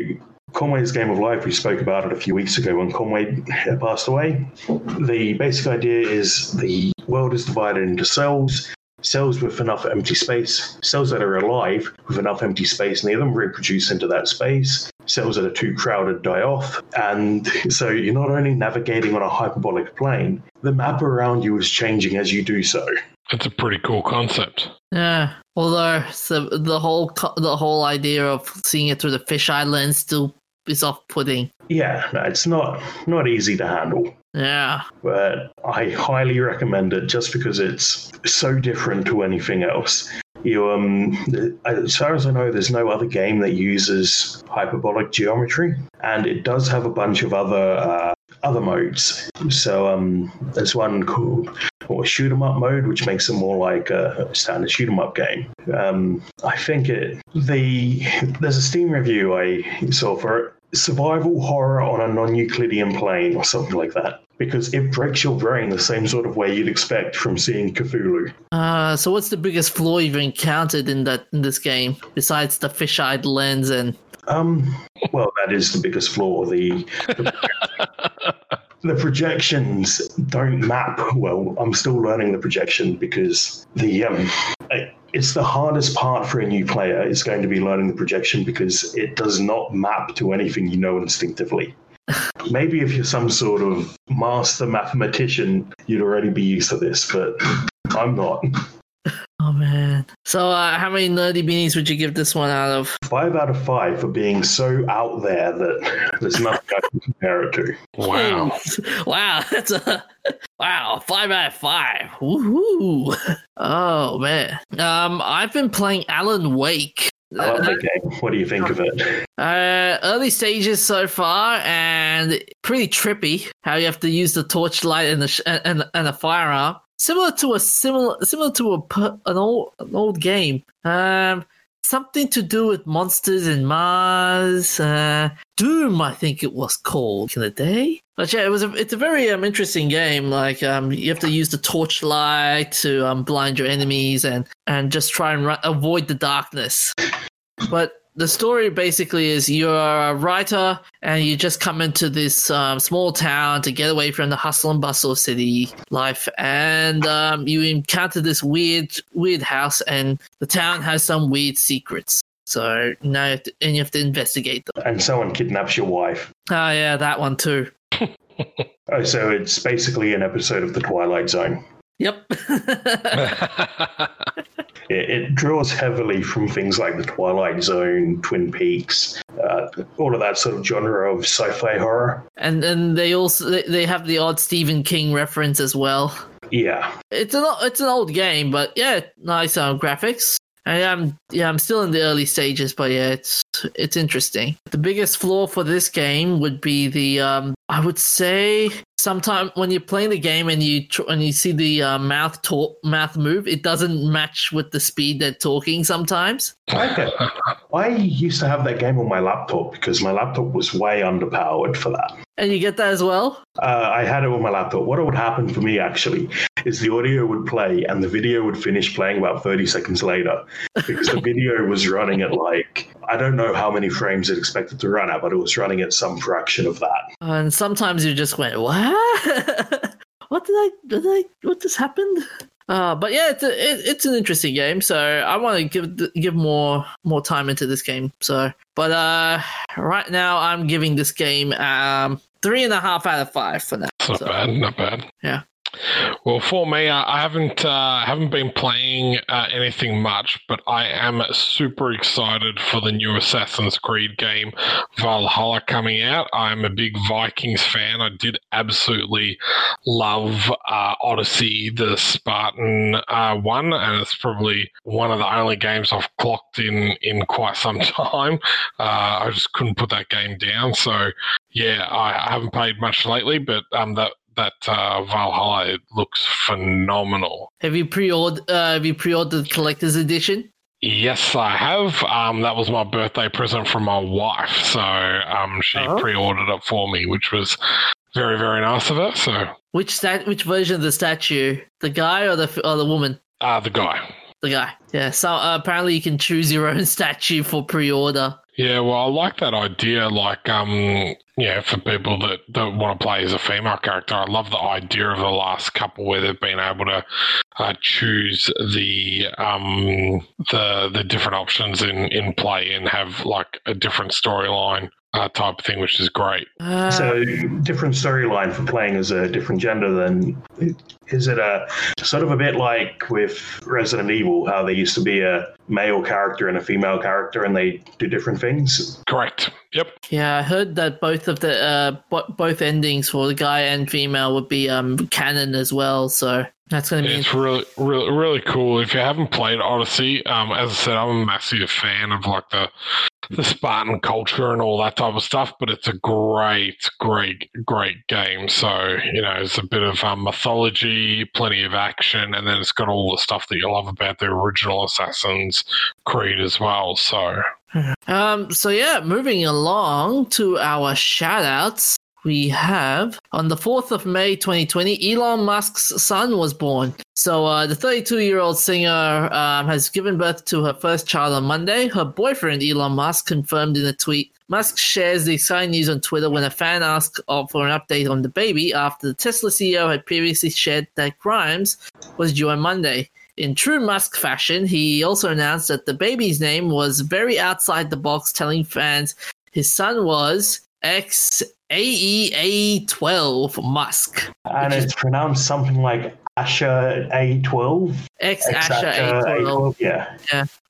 Conway's Game of Life, we spoke about it a few weeks ago when Conway uh, passed away. The basic idea is the world is divided into cells. Cells with enough empty space, cells that are alive with enough empty space near them reproduce into that space. Cells that are too crowded die off. And so you're not only navigating on a hyperbolic plane, the map around you is changing as you do so. It's a pretty cool concept. yeah. Although so the whole the whole idea of seeing it through the fisheye lens still is off-putting. Yeah, no, it's not not easy to handle. Yeah. but I highly recommend it just because it's so different to anything else. You um, as far as I know, there's no other game that uses hyperbolic geometry, and it does have a bunch of other uh, other modes. So um, there's one called or shoot 'em up mode, which makes it more like a standard shoot 'em up game. Um, I think it the there's a Steam review I saw for it. Survival horror on a non-Euclidean plane, or something like that, because it breaks your brain the same sort of way you'd expect from seeing Cthulhu. Uh, so what's the biggest flaw you've encountered in that in this game besides the fisheye lens and Um, well, that is the biggest flaw. The the, the projections don't map well. I'm still learning the projection because the um, I- it's the hardest part for a new player is going to be learning the projection because it does not map to anything you know instinctively. Maybe if you're some sort of master mathematician, you'd already be used to this, but I'm not. Oh man. So uh, how many nerdy beanies would you give this one out of? Five out of five for being so out there that there's nothing I can compare it to. Wow. wow, that's a wow, five out of five. Woohoo. Oh man. Um I've been playing Alan Wake. I love the game. What do you think of it? Uh, early stages so far, and pretty trippy. How you have to use the torchlight and the sh- and and a firearm, similar to a similar similar to a an old an old game. Um, something to do with monsters in Mars. Uh, Doom, I think it was called in the day. But yeah, it was a, it's a very um, interesting game. Like um, you have to use the torchlight to um, blind your enemies and and just try and ru- avoid the darkness. But the story basically is you're a writer and you just come into this um, small town to get away from the hustle and bustle of city life, and um, you encounter this weird, weird house, and the town has some weird secrets. So now you have to, and you have to investigate them. And someone kidnaps your wife. Oh yeah, that one too. Oh, so it's basically an episode of The Twilight Zone. Yep. It, it draws heavily from things like The Twilight Zone, Twin Peaks, uh, all of that sort of genre of sci-fi horror. and then they also they- they have the odd Stephen King reference as well. Yeah, It's an it's an old game, but yeah, nice um, graphics. I am yeah, I'm still in the early stages, but yeah, it's it's interesting. The biggest flaw for this game would be the um, I would say sometime when you're playing the game and you tr- and you see the uh, mouth talk mouth move, it doesn't match with the speed they're talking sometimes. okay. I used to have that game on my laptop because my laptop was way underpowered for that. And you get that as well? Uh, I had it on my laptop. What would happen for me actually is the audio would play and the video would finish playing about 30 seconds later because the video was running at like, I don't know how many frames it expected to run at, but it was running at some fraction of that. And sometimes you just went, what? what did I, did I, what just happened? Uh, but yeah, it's, a, it, it's an interesting game. So I want to give give more more time into this game. So, but uh, right now I'm giving this game um three and a half out of five for. Not so, bad, not bad. Yeah. Well, for me, I haven't uh, haven't been playing uh, anything much, but I am super excited for the new Assassin's Creed game Valhalla coming out. I'm a big Vikings fan. I did absolutely love uh, Odyssey, the Spartan uh, one, and it's probably one of the only games I've clocked in in quite some time. Uh, I just couldn't put that game down. So yeah, I, I haven't played much lately, but um, that that uh, Valhalla it looks phenomenal. Have you pre-ordered? Uh, have you pre-ordered the collector's edition? Yes, I have. Um, that was my birthday present from my wife, so um, she Oh. pre-ordered it for me, which was very very nice of her. So Which stat? Which version of the statue? The guy or the or the woman? uh, the guy. The guy. Yeah. So uh, apparently you can choose your own statue for pre-order. Yeah, well, I like that idea. Like, um, yeah, for people that, that want to play as a female character, I love the idea of the last couple where they've been able to uh, choose the um the the different options in in play and have like a different storyline uh, type of thing, which is great. Uh, So different storyline for playing as a different gender. Then is it a sort of a bit like with Resident Evil, how there used to be a male character and a female character, and they do different things? Correct. Yep. yeah, I heard that both of the uh both endings for the guy and female would be um canon as well. So that's going to be It's really, really, really cool. If you haven't played Odyssey, um, as I said, I'm a massive fan of like the the Spartan culture and all that type of stuff. But it's a great, great, great game. So you know, it's a bit of um, mythology, plenty of action, and then it's got all the stuff that you love about the original Assassin's Creed as well. So Um, so yeah, moving along to our shout outs. We have on the 4th of May 2020, Elon Musk's son was born. So uh, the 32 year old singer um, has given birth to her first child on Monday. Her boyfriend, Elon Musk, confirmed in a tweet. Musk shares the exciting news on Twitter when a fan asked for an update on the baby after the Tesla CEO had previously shared that Grimes was due on Monday. In true Musk fashion, he also announced that the baby's name was very outside the box, telling fans his son was X AEA12 Musk. And it's pronounced something like Asher A12. X X Asher A12. Yeah.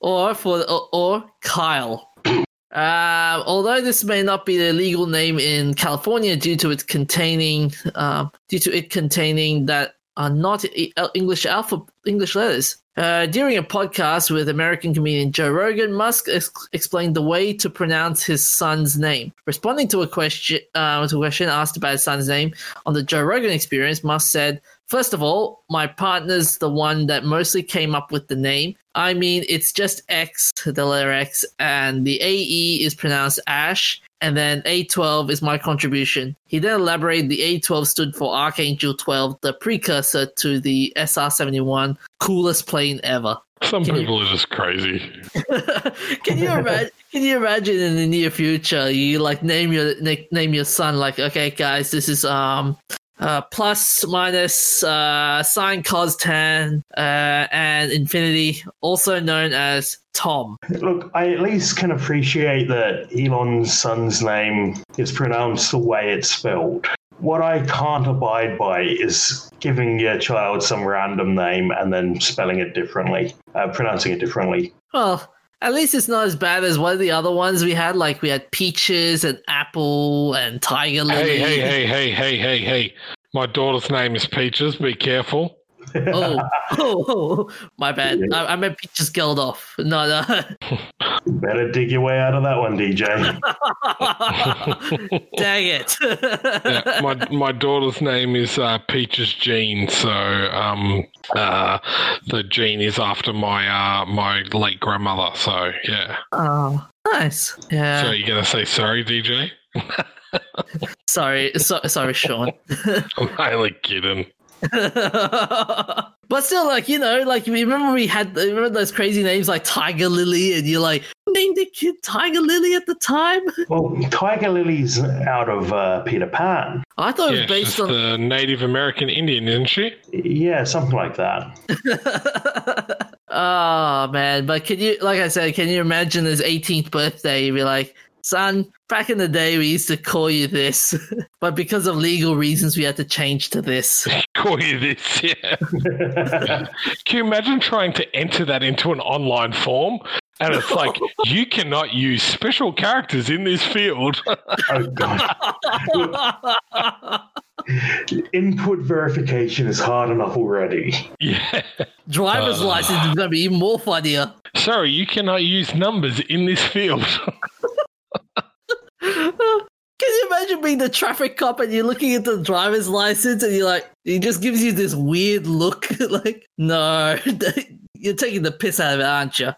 Or for or, or Kyle. Uh, although this may not be the legal name in California due to it containing uh, due to it containing that are not e- English alpha English letters. Uh, during a podcast with American comedian Joe Rogan, Musk ex- explained the way to pronounce his son's name. Responding to a question uh, to a question asked about his son's name on the Joe Rogan Experience, Musk said, First of all, my partner's the one that mostly came up with the name. I mean, it's just X, the letter X, and the AE is pronounced Ash, and then A12 is my contribution. He then elaborated the A12 stood for Archangel 12, the precursor to the SR71, coolest plane ever. some Can you- people are just crazy. can you imagine? Can you imagine in the near future you like name your na- name your son like okay guys this is um uh plus minus uh sine cos tan uh and infinity also known as Tom. Look, I at least can appreciate that Elon's son's name is pronounced the way it's spelled. What I can't abide by is giving your child some random name and then spelling it differently, uh, pronouncing it differently. Well, at least it's not as bad as one of the other ones we had. Like we had peaches and apple and tiger lily. Hey, hey, hey, hey, hey, hey, hey! My daughter's name is Peaches. Be careful. Oh, oh, oh, my bad. I, I meant peaches Geldof. No, no. Better dig your way out of that one, DJ. Dang it. yeah, my my daughter's name is uh, Peaches Jean, so um, uh, the Jean is after my uh, my late grandmother. So yeah. oh, nice. Yeah. So you're gonna say sorry, DJ? Sorry, so, sorry, Sean. I'm only kidding. but still, like you know, like remember we had remember those crazy names like Tiger Lily, and you're like named the kid Tiger Lily at the time. Well, Tiger Lily's out of uh, Peter Pan. I thought it was based on. the Native American Indian, isn't she? Yeah, something like that. oh man! But can you, like I said, can you imagine his 18th birthday? You'd be like, son, back in the day we used to call you this, but because of legal reasons we had to change to this. Call you this, yeah. Can you imagine trying to enter that into an online form? And it's like, you cannot use special characters in this field. Oh god. Input verification is hard enough already. yeah. Driver's Uh. license is going to be even more funnier. Sorry, you cannot use numbers in this field. Can you imagine being the traffic cop and you're looking at the driver's license and you're like, he just gives you this weird look, like, no, you're taking the piss out of it, aren't you?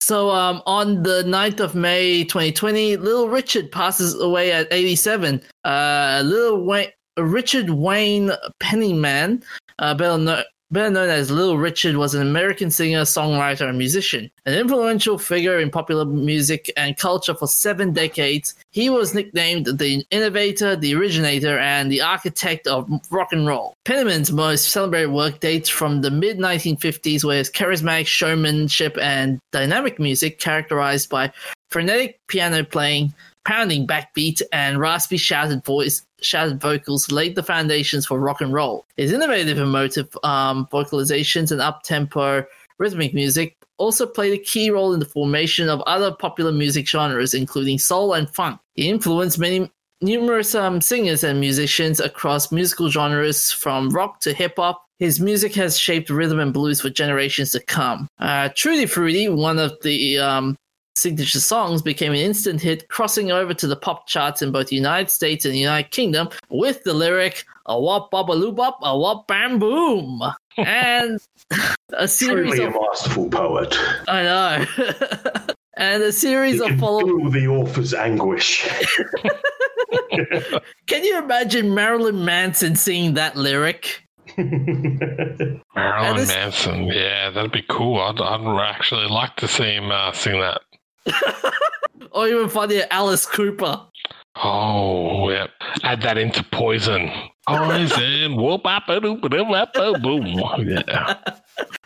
So, um, on the 9th of May 2020, Little Richard passes away at 87. Uh, Little Wayne, Richard Wayne Penniman, uh, better, kno- better known as Little Richard, was an American singer, songwriter, and musician. An influential figure in popular music and culture for seven decades, he was nicknamed the innovator, the originator, and the architect of rock and roll. Penniman's most celebrated work dates from the mid 1950s, where his charismatic showmanship and dynamic music, characterized by frenetic piano playing, pounding backbeat, and raspy shouted voice, shouted vocals, laid the foundations for rock and roll. His innovative emotive um, vocalizations and up-tempo rhythmic music also played a key role in the formation of other popular music genres, including soul and funk. He influenced many numerous um, singers and musicians across musical genres from rock to hip hop. His music has shaped rhythm and blues for generations to come. Uh, Tutti Frutti, one of the um, signature songs, became an instant hit, crossing over to the pop charts in both the United States and the United Kingdom with the lyric "A wop bop a loo bop, a wop bam boom," and a series Truly a of masterful poet. I know. And a series You of can follow. feel the author's anguish. Can you imagine Marilyn Manson singing that lyric? Marilyn this- Manson. Yeah, that'd be cool. I'd, I'd actually like to see him uh, sing that. Or even funnier, Alice Cooper. Oh, yeah. Add that into Poison. Poison. Whoop, bop, a doop, a doop, bop, a boom. Yeah.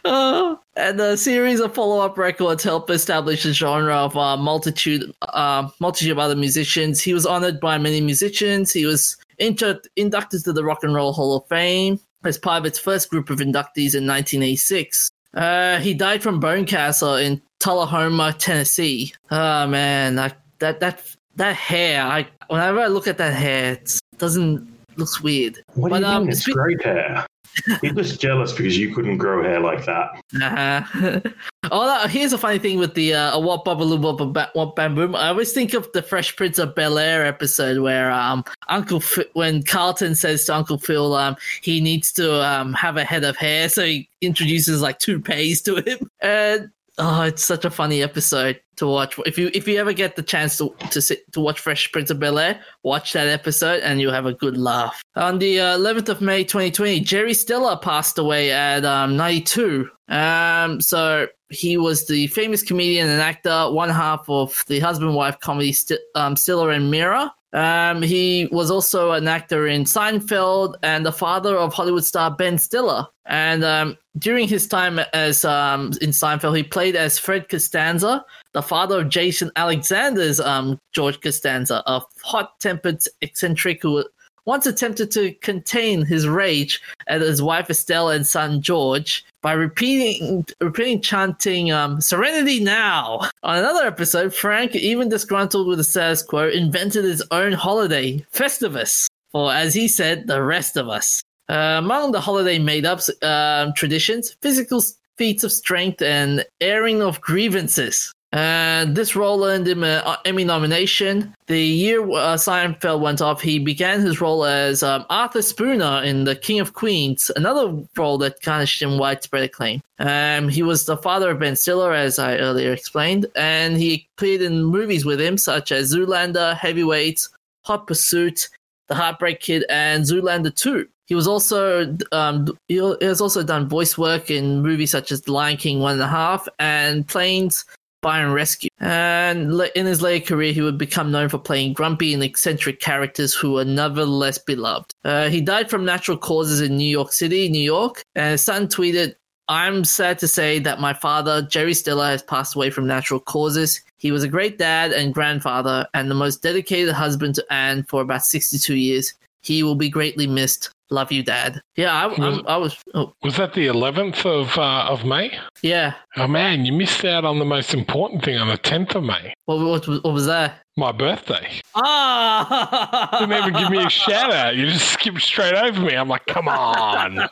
Uh, and a series of follow-up records helped establish a genre of uh, multitude, uh, multitude of other musicians. He was honored by many musicians. He was inter- inducted to the Rock and Roll Hall of Fame as part of its first group of inductees in 1986. Uh, he died from bone cancer in Tullahoma, Tennessee. Oh man, I, that that that hair! I whenever I look at that hair, it doesn't looks weird. What do you um, mean? It's spe- great hair. You're just jealous because you couldn't grow hair like that. Uh-huh. oh, here's a funny thing with the uh, what bubble what what bam boom. I always think of the Fresh Prince of Bel Air episode where um Uncle F- when Carlton says to Uncle Phil um he needs to um have a head of hair, so he introduces like toupees to him, and oh, it's such a funny episode to watch. If you if you ever get the chance to to sit to watch Fresh Prince of Bel Air, watch that episode and you'll have a good laugh. On the uh, 11th of May 2020, Jerry Stiller passed away at um, 92. Um, so he was the famous comedian and actor, one half of the husband-wife comedy St- um, Stiller and Meara. Um, he was also an actor in Seinfeld and the father of Hollywood star Ben Stiller. And um, during his time as um, in Seinfeld, he played as Fred Costanza, the father of Jason Alexander's um, George Costanza, a hot-tempered eccentric who once attempted to contain his rage at his wife Estelle and son George by repeating, repeating chanting um, "Serenity now." On another episode, Frank, even disgruntled with the status quo, invented his own holiday, Festivus, for as he said, the rest of us. Uh, among the holiday made-ups um, traditions, physical feats of strength and airing of grievances. And this role earned him an Emmy nomination. The year uh, Seinfeld went off, he began his role as um, Arthur Spooner in The King of Queens, another role that garnished him widespread acclaim. Um, he was the father of Ben Stiller, as I earlier explained, and he appeared in movies with him, such as Zoolander, Heavyweights, Hot Pursuit, The The Heartbreak Kid, and Zoolander 2. He was also um, he has also done voice work in movies such as The Lion King One and a Half and Planes Fire and Rescue. And in his later career, he would become known for playing grumpy and eccentric characters who were nevertheless beloved. Uh, he died from natural causes in New York City, New York, and his son tweeted, I'm sad to say that my father, Jerry Stiller, has passed away from natural causes. He was a great dad and grandfather and the most dedicated husband to Anne for about 62 years. He will be greatly missed. Love you, Dad. Yeah, I, was, I, I was. Oh. Was that the eleventh of uh, of May? Yeah. Oh man, you missed out on the most important thing on the tenth of May. What, what, what was that? My birthday. Ah! Didn't even give me a shout out. You just skipped straight over me. I'm like, come on.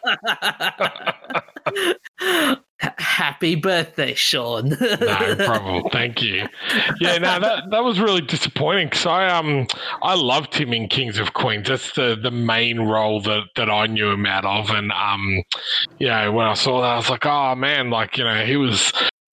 Happy birthday, Sean. no problem. Thank you. Yeah, no, that that was really disappointing because I um I loved him in Kings of Queens. That's the the main role that that I knew him out of, and um, know, when I saw that, I was like, oh man, like you know, he was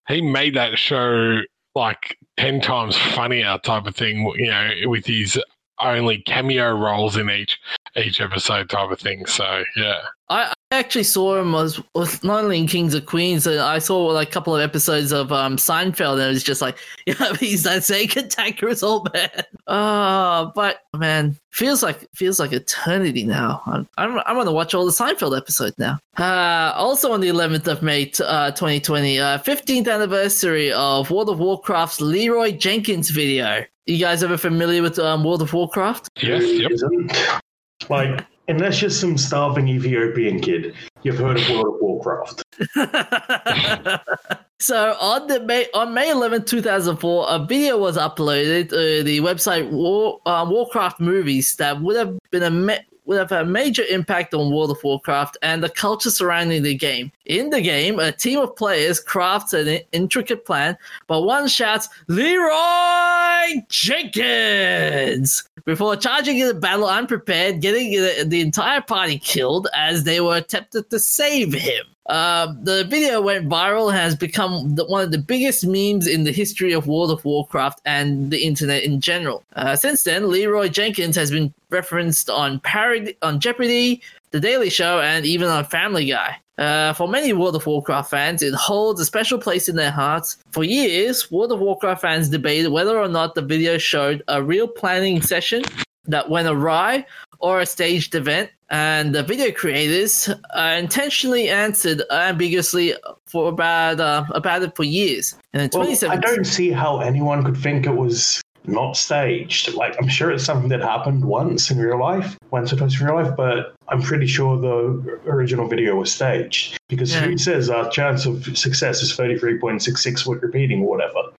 he made that show like ten times funnier type of thing. You know, with his only cameo roles in each each episode type of thing. So yeah. I actually saw him was, was not only in Kings of Queens, and I saw like a couple of episodes of um, Seinfeld, and it was just like, yeah, he's that same cantankerous old man. Oh, but man, feels like feels like eternity now. I'm I'm, I'm gonna watch all the Seinfeld episodes now. Uh, also on the 11th of May, uh, 2020, uh, 15th anniversary of World of Warcraft's Leroy Jenkins video. You guys ever familiar with um, World of Warcraft? Yes. Yep. Like unless you're some starving Ethiopian kid, you've heard of World of Warcraft. so on the May on May 11, 2004, a video was uploaded to the website War, uh, Warcraft Movies that would have been a me- would have a major impact on World of Warcraft and the culture surrounding the game. In the game, a team of players crafts an intricate plan, but one shouts, Leroy Jenkins! Before charging into battle unprepared, getting the entire party killed as they were attempted to save him. Uh, the video went viral has become the, one of the biggest memes in the history of World of Warcraft and the internet in general. Uh, since then, Leroy Jenkins has been referenced on parody, on Jeopardy, The Daily Show, and even on Family Guy. Uh, for many World of Warcraft fans, it holds a special place in their hearts. For years, World of Warcraft fans debated whether or not the video showed a real planning session that went awry or a staged event, and the video creators uh, intentionally answered ambiguously for about uh, about it for years. And in well, I don't see how anyone could think it was not staged. Like I'm sure it's something that happened once in real life, once or twice in real life, but I'm pretty sure the original video was staged because yeah. who says our chance of success is 33.66 with repeating or whatever?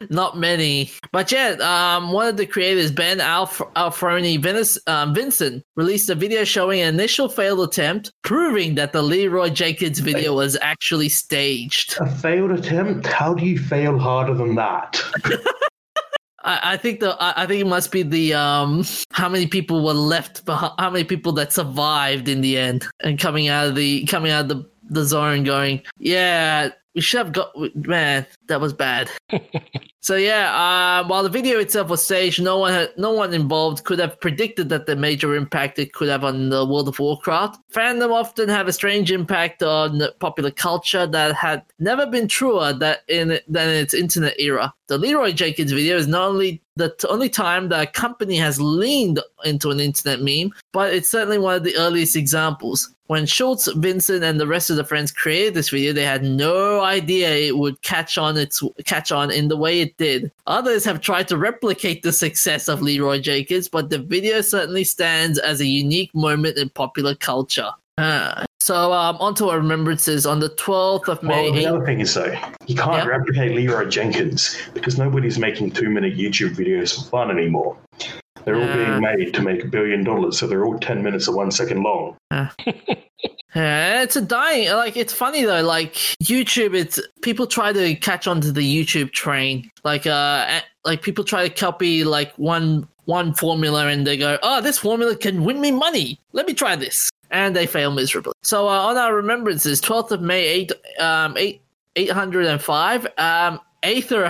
Not many. But yeah, um, one of the creators, Ben Alf- Alfroni Venice, um, Vincent, released a video showing an initial failed attempt, proving that the Leroy Jenkins video was actually staged. A failed attempt? How do you fail harder than that? I, think the I, I think it must be the um how many people were left behind, how many people that survived in the end and coming out of the coming out of the the zone going yeah we should have got man that was bad. So yeah uh, while the video itself was staged no one had, no one involved could have predicted that the major impact it could have on the world of warcraft. Fandom often have a strange impact on popular culture that had never been truer that in than in its internet era. The leroy jenkins video is not only the t- only time that a company has leaned into an internet meme, but it's certainly one of the earliest examples. When Schultz, Vincent, and the rest of the friends created this video, they had no idea it would catch on its catch on in the way it did. Others have tried to replicate the success of Leroy Jenkins, but the video certainly stands as a unique moment in popular culture. Uh, so um, on to our remembrances on the 12th of May. Well, the other thing is though, you can't replicate Leroy Jenkins because nobody's making two-minute YouTube videos for fun anymore. They're all being made to make a billion dollars, so they're all ten minutes or one second long. Uh. yeah, it's a dying. Like it's funny though. Like YouTube, it's people try to catch onto the YouTube train. Like uh, like people try to copy like one one formula, and they go, "Oh, this formula can win me money. Let me try this." And they fail miserably. So uh, on our remembrances, twelfth of May, eight um eight eight hundred and five, um Aether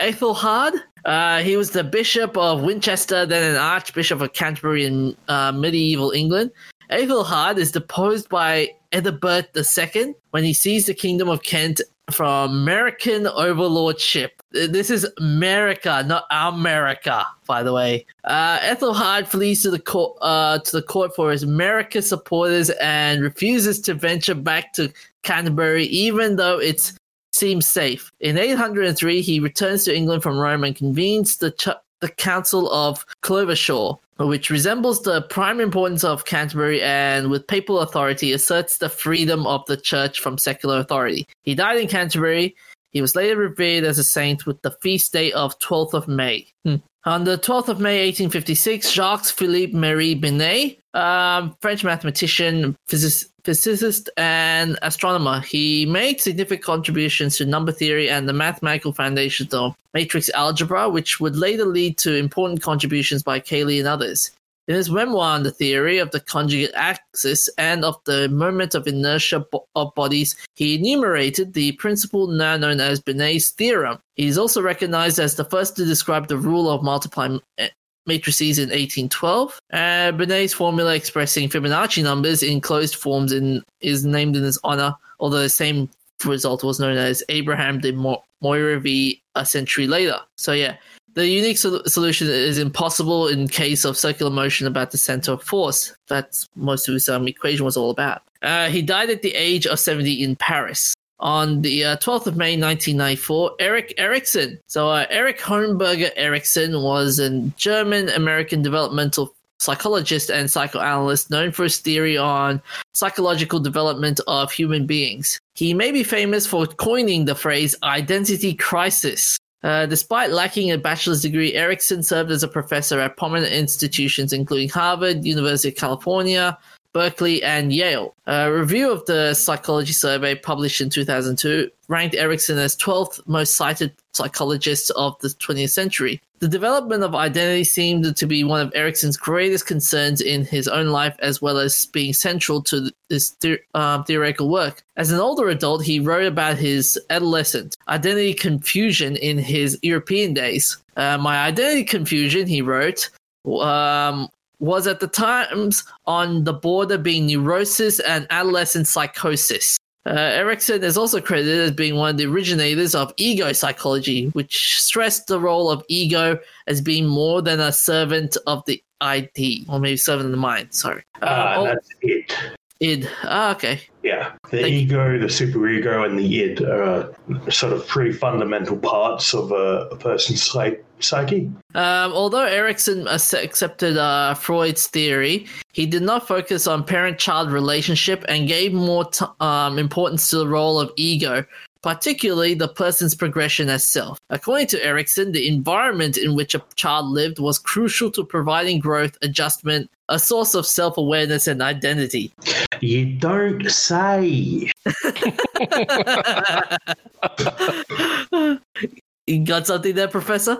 Ethelhard Uh, he was the Bishop of Winchester, then an Archbishop of Canterbury in uh, medieval England. Ethelhard is deposed by Ethelbert II when he seized the Kingdom of Kent from American overlordship. This is America, not America, by the way. Uh, Ethelhard flees to the court uh, to the court for his America supporters and refuses to venture back to Canterbury, even though it seems safe. In 803, he returns to England from Rome and convenes the ch- the Council of Clovesho, which resembles the prime importance of Canterbury and, with papal authority, asserts the freedom of the church from secular authority. He died in Canterbury. He was later revered as a saint with the feast day of 12th of May. Hmm. On the 12th of May 1856, Jacques Philippe Marie Binet, um, French mathematician, physic- physicist, and astronomer, he made significant contributions to number theory and the mathematical foundations of matrix algebra, which would later lead to important contributions by Cayley and others. In his memoir on the theory of the conjugate axis and of the moment of inertia bo- of bodies, he enumerated the principle now known as Binet's theorem. He is also recognized as the first to describe the rule of multiplying eh, matrices in 1812. Uh, Binet's formula expressing Fibonacci numbers in closed forms in, is named in his honor, although the same result was known as Abraham de Mo- Moivre a century later. So yeah, the unique sol- solution is impossible in case of circular motion about the center of force. That's most of his um, equation was all about. Uh, he died at the age of 70 in Paris. On the uh, 12th of May 1994, Erik Erikson. So, uh, Erik Homburger Erikson was a German American developmental psychologist and psychoanalyst known for his theory on psychological development of human beings. He may be famous for coining the phrase identity crisis. Uh, despite lacking a bachelor's degree, Erikson served as a professor at prominent institutions including Harvard, University of California, Berkeley, and Yale. A review of the psychology survey published in 2002 ranked Erikson as 12th most cited psychologist of the 20th century. The development of identity seemed to be one of Erikson's greatest concerns in his own life, as well as being central to his the- um, theoretical work. As an older adult, he wrote about his adolescent identity confusion in his European days. Uh, My identity confusion, he wrote, um, was at the times on the border being neurosis and adolescent psychosis. Uh, Erikson is also credited as being one of the originators of ego psychology, which stressed the role of ego as being more than a servant of the ID, or maybe servant of the mind. Sorry. Uh, Ah, oh, that's it. Id. Ah, okay. Yeah, the Thank you. ego, the superego, and the id are sort of pretty fundamental parts of a, a person's psy- psyche. Um, although Erikson accepted uh, Freud's theory, he did not focus on parent-child relationship and gave more t- um, importance to the role of ego, particularly the person's progression as self. According to Erikson, the environment in which a child lived was crucial to providing growth, adjustment, a source of self-awareness and identity. You don't say. you got something there, Professor?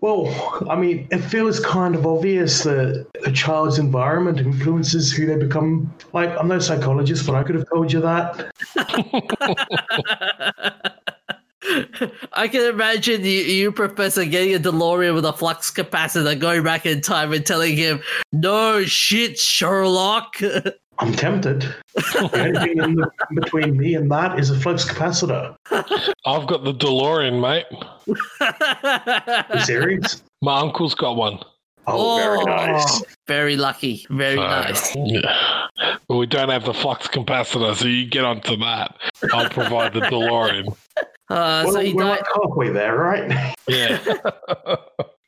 Well, I mean, it feels kind of obvious that a child's environment influences who they become. Like, I'm no psychologist, but I could have told you that. I can imagine you, you, Professor, getting a DeLorean with a flux capacitor, going back in time and telling him, "No shit, Sherlock." I'm tempted. the only thing in the, between me and that is a flux capacitor. I've got the DeLorean, mate. You serious? My uncle's got one. Oh, very nice. Very lucky. Very So, nice. yeah. But we don't have the flux capacitor, so you get onto that. I'll provide the DeLorean. Uh, Well, so you we're died. like halfway there, right? Yeah.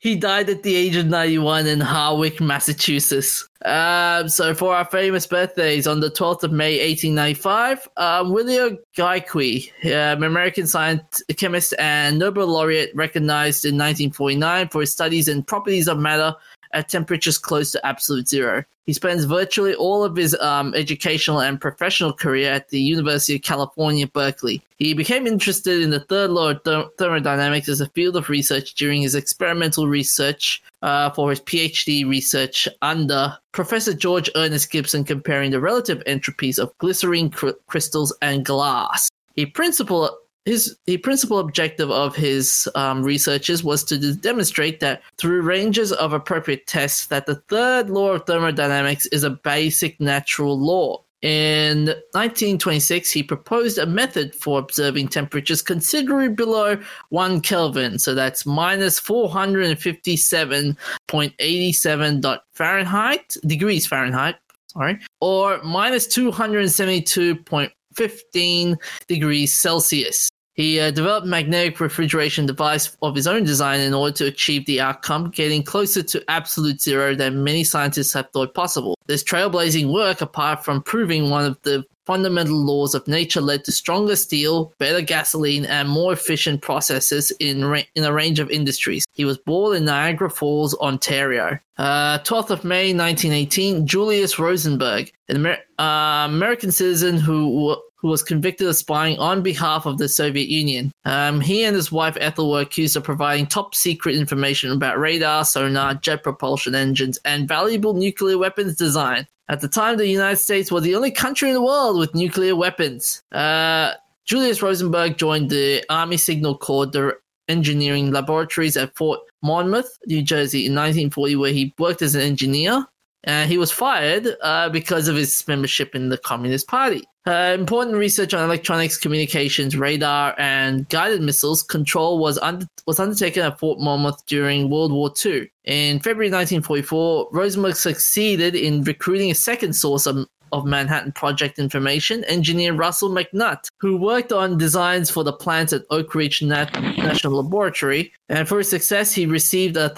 He died at the age of 91 in Harwich, Massachusetts. Um, so for our famous birthdays, on the 12th of May, 1895, um, William Giauque, um, American scientist, chemist and Nobel laureate, recognized in 1949 for his studies in properties of matter at temperatures close to absolute zero. He spends virtually all of his um, educational and professional career at the University of California, Berkeley. He became interested in the third law of therm- thermodynamics as a field of research during his experimental research uh, for his PhD research under Professor George Ernest Gibson, comparing the relative entropies of glycerine cr- crystals and glass. He principal his the principal objective of his um, researches was to demonstrate that through ranges of appropriate tests that the third law of thermodynamics is a basic natural law. In 1926, he proposed a method for observing temperatures considerably below 1 Kelvin, so that's minus 457.87 Fahrenheit, degrees Fahrenheit, sorry, or minus 272.15 degrees Celsius. He uh, developed magnetic refrigeration device of his own design in order to achieve the outcome, getting closer to absolute zero than many scientists have thought possible. This trailblazing work, apart from proving one of the fundamental laws of nature, led to stronger steel, better gasoline, and more efficient processes in ra- in a range of industries. He was born in Niagara Falls, Ontario. Uh, 12th of May 1918, Julius Rosenberg, an Amer- uh, American citizen who who was convicted of spying on behalf of the Soviet Union. Um, he and his wife Ethel were accused of providing top secret information about radar, sonar, jet propulsion engines, and valuable nuclear weapons design. At the time, the United States was the only country in the world with nuclear weapons. Uh, Julius Rosenberg joined the Army Signal Corps the engineering laboratories at Fort Monmouth, New Jersey in 1940, where he worked as an engineer. And he was fired uh, because of his membership in the Communist Party. Uh, important research on electronics, communications, radar, and guided missiles control was under, was undertaken at Fort Monmouth during World War II. In February 1944, Rosenberg succeeded in recruiting a second source of, of Manhattan Project information, engineer Russell McNutt, who worked on designs for the plants at Oak Ridge Nat- National Laboratory. And for his success, he received a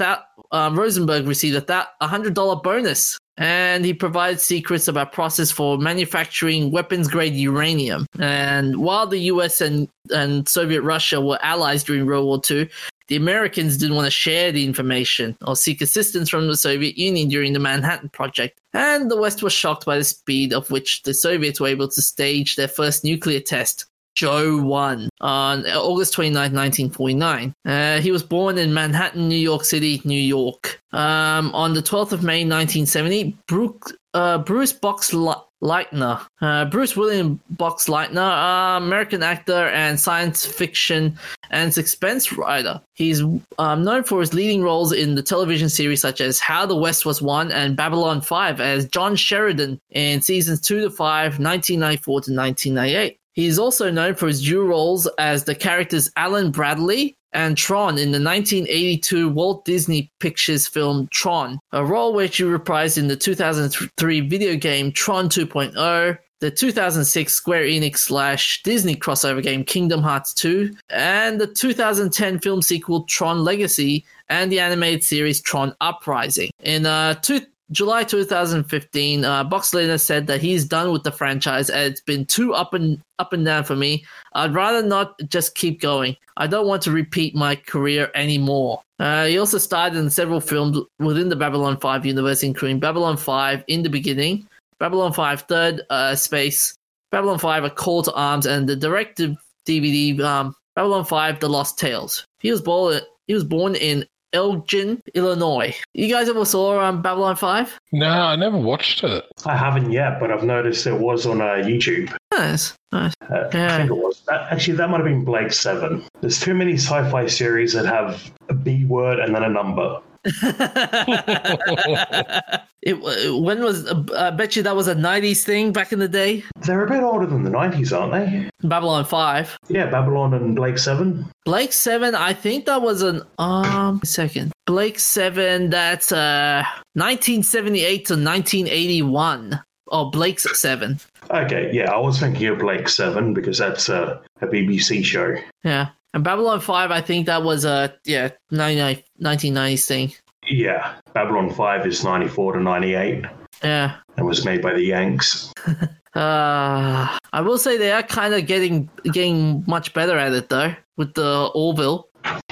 um, Rosenberg received a th- $100 bonus and he provides secrets about process for manufacturing weapons grade uranium. And while the US and, and Soviet Russia were allies during World War II, the Americans didn't want to share the information or seek assistance from the Soviet Union during the Manhattan Project. And the West was shocked by the speed of which the Soviets were able to stage their first nuclear test. Joe 1 on August 29, 1949. Uh, he was born in Manhattan, New York City, New York. Um, on the 12th of May 1970, Brooke, uh, Bruce Boxleitner, uh, Bruce William Boxleitner, uh, American actor and science fiction and suspense writer. He's um, known for his leading roles in the television series such as How the West Was Won and Babylon 5 as John Sheridan in seasons 2 to 5, 1994 to 1998. He is also known for his dual roles as the characters Alan Bradley and Tron in the 1982 Walt Disney Pictures film Tron, a role which he reprised in the 2003 video game Tron 2.0, the 2006 Square Enix slash Disney crossover game Kingdom Hearts 2, and the 2010 film sequel Tron Legacy, and the animated series Tron Uprising. In uh, two, July 2015, uh, Box said that he's done with the franchise and it's been too up and up and down for me. I'd rather not just keep going. I don't want to repeat my career anymore. Uh, he also starred in several films within the Babylon 5 universe, including Babylon 5 in the beginning, Babylon 5 Third uh, Space, Babylon 5 A Call to Arms, and the directed DVD um, Babylon 5 The Lost Tales. He was born he was born in Elgin, Illinois. You guys ever saw um, Babylon 5? No, I never watched it. I haven't yet, but I've noticed it was on uh, YouTube. Nice, nice. Uh, I think it was. That, actually, that might have been Blake 7. There's too many sci fi series that have a B word and then a number. it, when was, uh, I bet you that was a 90s thing back in the day? They're a bit older than the 90s, aren't they? Babylon 5. Yeah, Babylon and Blake 7. Blake 7, I think that was an, um, second. Blake 7, that's uh 1978 to 1981. Oh, Blake's 7. Okay, yeah, I was thinking of Blake 7 because that's uh, a BBC show. Yeah. And Babylon 5, I think that was a, yeah, 99 1990s thing. Yeah, Babylon 5 is 94 to 98 Yeah. and was made by the Yanks. Uh, I will say they are kind of getting getting much better at it though with the Orville.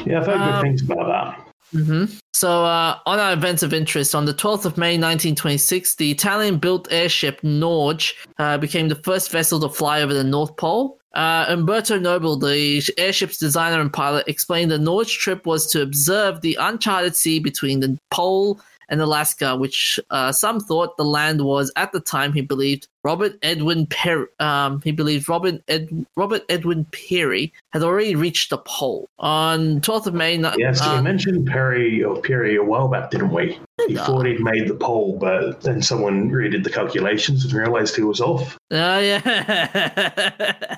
Yeah, I've heard good Um, things about that. hmm So, uh, on our events of interest, on the 12th of May 1926, the Italian built airship Norge uh, became the first vessel to fly over the North Pole. Uh, Umberto Nobile, the airship's designer and pilot, explained the Norge trip was to observe the uncharted sea between the pole and Alaska, which uh, some thought the land was at the time he believed Robert Edwin Perry. Um, he believed Robert Ed- Robert Edwin Peary had already reached the pole on 12th of May. Yes, uh, we mentioned Perry or Peary a while back, didn't we? He thought he'd made the pole, but then someone redid the calculations and realized he was off. Oh yeah.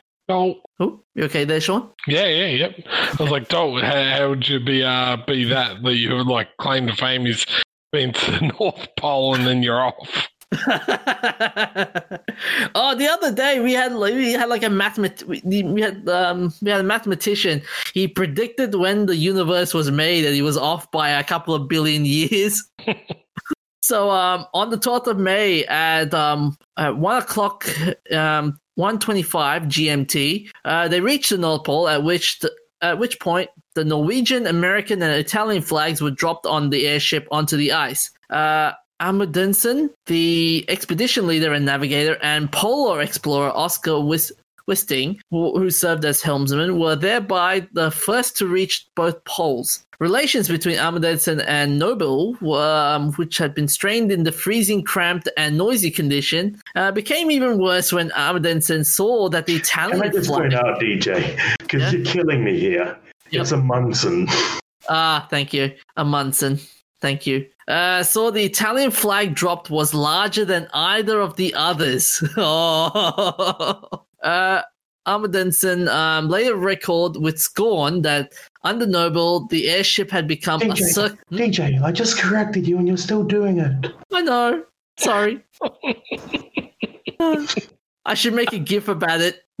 Oh, oh, you okay there, Sean? yeah, yeah, yep. I was like, Dalton, how, how would you be uh, be that that you would like claim to fame is been to the North Pole and then you're off? oh, the other day we had like, we had like a mathemat we, we had um we had a mathematician. He predicted when the universe was made, and he was off by a couple of billion years. so um on the twelfth of May at um at one o'clock um GMT, uh, they reached the North Pole, at which the, at which point the Norwegian, American, and Italian flags were dropped on the airship onto the ice. Uh, Amundsen, the expedition leader and navigator, and polar explorer Oscar Wis- Wisting, who, served as helmsman, were thereby the first to reach both poles. Relations between Amundsen and Nobile, um, which had been strained in the freezing, cramped, and noisy condition, uh, became even worse when Amundsen saw that the Italian. Can I just flag. point out, DJ, because Yeah? you're killing me here. Yep. It's a Munson. Ah, thank you. Amundsen. Thank you. Uh, so the Italian flag dropped was larger than either of the others. oh. Uh, Amundsen um, later recalled with scorn that under Nobile, the airship had become a DJ. circ- DJ, I just corrected you and you're still doing it. I know. Sorry. I should make a gif about it.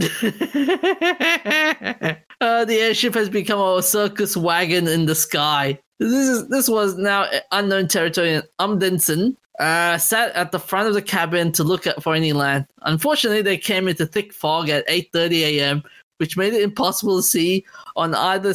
uh, the airship has become a circus wagon in the sky. This is this was now unknown territory. And Amundsen uh, sat at the front of the cabin to look for any land. Unfortunately, they came into thick fog at 8:30 a.m., which made it impossible to see on either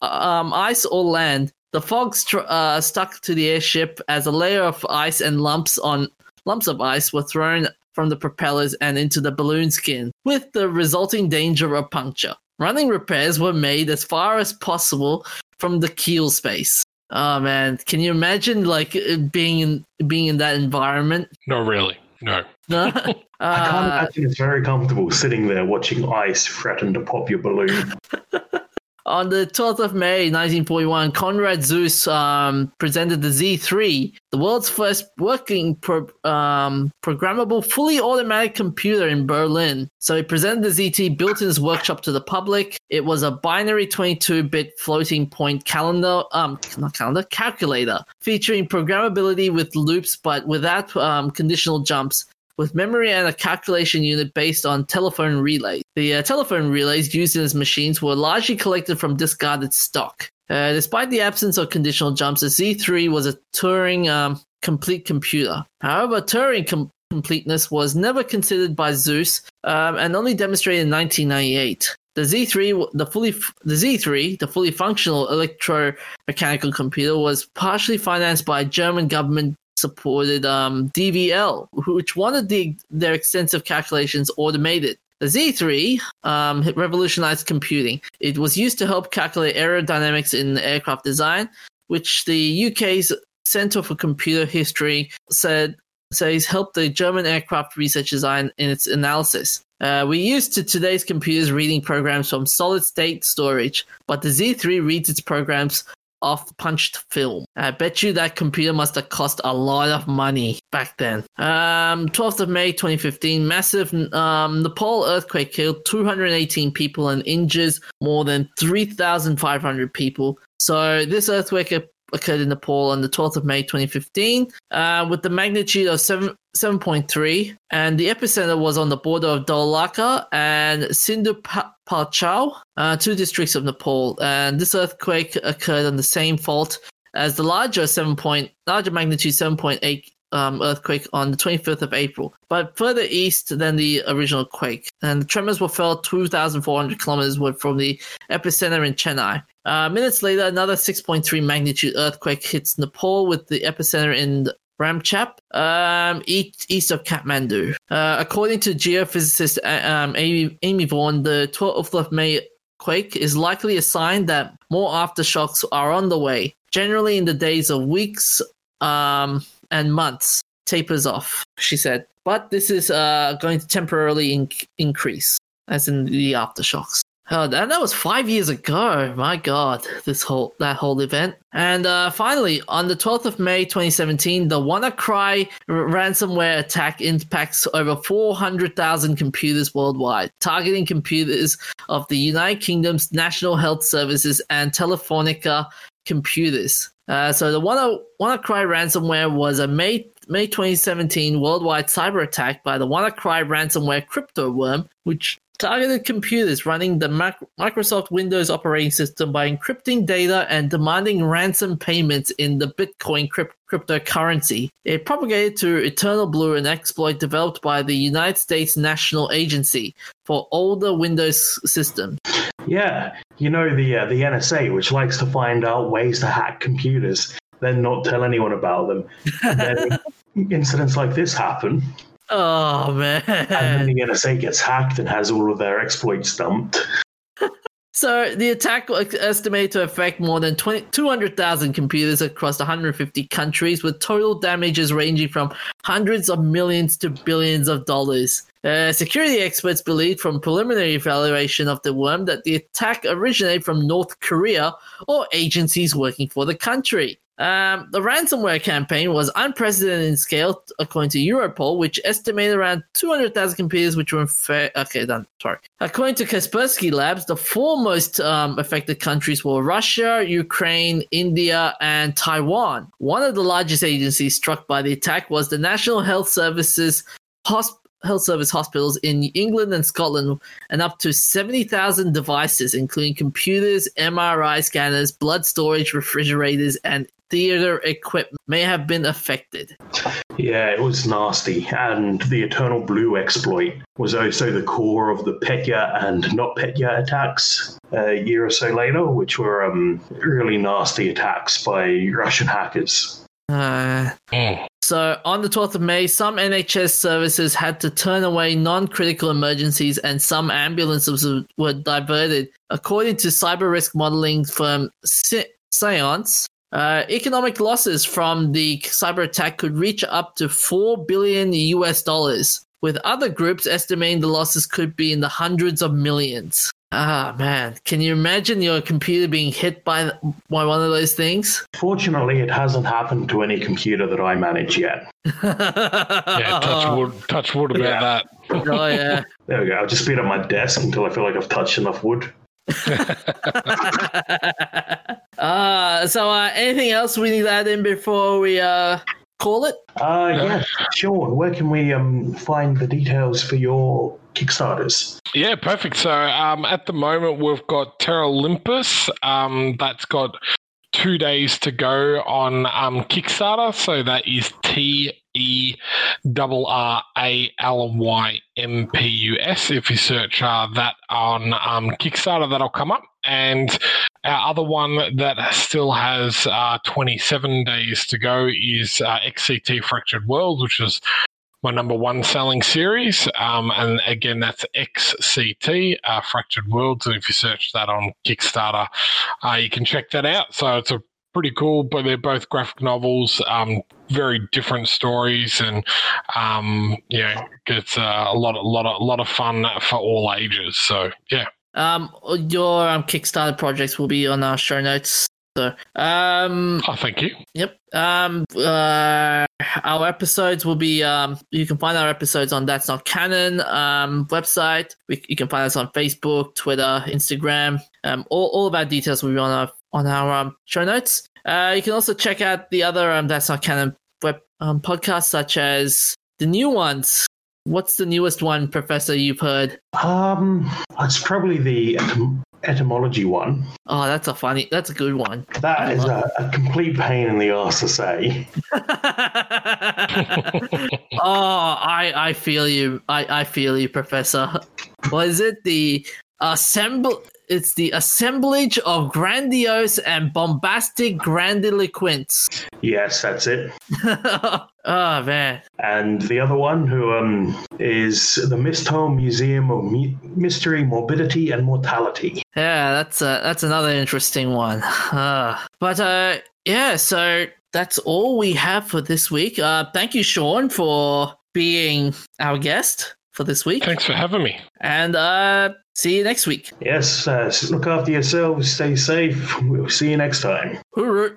um, ice or land. The fog uh, stuck to the airship as a layer of ice and lumps on lumps of ice were thrown from the propellers and into the balloon skin, with the resulting danger of puncture. Running repairs were made as far as possible from the keel space. Oh man, can you imagine like being in being in that environment? No, really, no. No? I can't Uh, imagine it's very comfortable sitting there watching ice threaten to pop your balloon. On the 12th of May 1941, Konrad Zuse um, presented the Z3, the world's first working pro- um, programmable fully automatic computer in Berlin. So he presented the ZT built in his workshop to the public. It was a binary 22-bit floating point calendar, um, not calendar, calculator, featuring programmability with loops but without um, conditional jumps with memory and a calculation unit based on telephone relays. The uh, telephone relays used in his machines were largely collected from discarded stock. Uh, despite the absence of conditional jumps, the Z3 was a Turing um, complete computer. However, Turing com- completeness was never considered by Zuse um, and only demonstrated in 1998. The Z3, the fully the Z3, the fully functional electromechanical computer, was partially financed by German government supported um, DVL, which wanted the, their extensive calculations automated. The Z3 um, revolutionized computing. It was used to help calculate aerodynamics in aircraft design, which the UK's Center for Computer History said says helped the German aircraft research design in its analysis. Uh, we used to today's computers reading programs from solid state storage, but the Z3 reads its programs off punched film. I bet you that computer must have cost a lot of money back then. Um, 12th of May 2015, massive um, Nepal earthquake killed 218 people and injures more than 3,500 people. So this earthquake occurred in Nepal on the 12th of May 2015 uh, with the magnitude of 7, 7.3 and the epicenter was on the border of Dolakha and Sindhupalchowk, uh, two districts of Nepal. And this earthquake occurred on the same fault as the larger 7 point, larger magnitude 7.8 um, earthquake on the 25th of April, but further east than the original quake. And the tremors were felt 2,400 kilometers from the epicenter in Chennai. Uh, minutes later, another 6.3 magnitude earthquake hits Nepal with the epicenter in Ramechhap, um, east, of Kathmandu. Uh, according to geophysicist uh, um, Amy, Amy Vaughan, the 12th of May quake is likely a sign that more aftershocks are on the way, generally in the days of weeks um, and months. Tapers off, she said. But this is uh, going to temporarily in- increase, as in the aftershocks. Oh, that, that was five years ago. My God, this whole that whole event. And uh, finally, on the 12th of May 2017, the WannaCry ransomware attack impacts over 400,000 computers worldwide, targeting computers of the United Kingdom's National Health Services and Telefonica computers. Uh, so the Wanna, WannaCry ransomware was a May May 2017 worldwide cyber attack by the WannaCry ransomware crypto worm, which targeted computers running the Mac- Microsoft Windows operating system by encrypting data and demanding ransom payments in the Bitcoin crypt- cryptocurrency. It propagated to Eternal Blue, an exploit developed by the United States National Agency for older Windows systems. Yeah, you know the uh, the NSA, which likes to find out ways to hack computers, then not tell anyone about them. Incidents like this happen, Oh man! and then the NSA gets hacked and has all of their exploits dumped. So the attack was estimated to affect more than 20, 200,000 computers across 150 countries, with total damages ranging from hundreds of millions to billions of dollars. Uh, security experts believe from preliminary evaluation of the worm that the attack originated from North Korea or agencies working for the country. Um, the ransomware campaign was unprecedented in scale, according to Europol, which estimated around 200,000 computers which were infa- okay. Done. Sorry. According to Kaspersky Labs, the four most um, affected countries were Russia, Ukraine, India, and Taiwan. One of the largest agencies struck by the attack was the National Health Services Hosp- Health Service hospitals in England and Scotland, and up to 70,000 devices, including computers, MRI scanners, blood storage, refrigerators, and theater equipment, may have been affected. Yeah, it was nasty. And the Eternal Blue exploit was also the core of the Petya and not Petya attacks a year or so later, which were um, really nasty attacks by Russian hackers. Uh, Mm. So, on the 12th of May, some NHS services had to turn away non critical emergencies and some ambulances were diverted. According to cyber risk modeling firm Se- Cyence, uh, economic losses from the cyber attack could reach up to 4 billion US dollars, with other groups estimating the losses could be in the hundreds of millions. Ah, man. Can you imagine your computer being hit by, by one of those things? Fortunately, it hasn't happened to any computer that I manage yet. Yeah, touch wood, touch wood about Yeah. that. Oh, yeah. There we go. I'll just beat up my desk until I feel like I've touched enough wood. uh, so, uh, anything else we need to add in before we uh, call it? Uh, yeah, Sean, where can we um, find the details for your Kickstarters? Yeah, perfect. So um, at the moment, we've got Terra Olympus. Um, that's got two days to go on um, Kickstarter. So that is T E R R A L Y M P U S. If you search uh, that on um, Kickstarter, that'll come up. And our other one that still has uh, 27 days to go is uh, XCT Fractured World, which is my number one selling series. Um, and again, that's XCT, uh, Fractured Worlds. And if you search that on Kickstarter, uh, you can check that out. So it's a pretty cool, but they're both graphic novels, um, very different stories, and um, yeah, it's uh, a lot, a lot, of, a lot of fun for all ages. So yeah, Um, your um, Kickstarter projects will be on our show notes. So, um, oh, thank you. Yep. Um, uh, our episodes will be. Um, you can find our episodes on That's Not Canon um, website. We, you can find us on Facebook, Twitter, Instagram. Um, all, all of our details will be on our on our um, show notes. Uh, you can also check out the other um, That's Not Canon web um, podcasts, such as the new ones. What's the newest one, Professor? You've heard? Um, it's probably the etym- etymology one. Oh, that's a funny. That's a good one. That is a, a complete pain in the ass to say. oh, I I feel you. I I feel you, Professor. Was it? The assemble it's the assemblage of grandiose and bombastic grandiloquence. Yes, that's it. oh man. And the other one, who um, is the Misthome Museum of Me- Mystery, Morbidity, and Mortality. Yeah, that's uh, that's another interesting one. Uh, but uh, yeah, so that's all we have for this week. Uh, thank you, Sean, for being our guest for this week. Thanks for having me. And uh, see you next week. Yes, uh, look after yourselves, stay safe. We'll see you next time. Hooroo.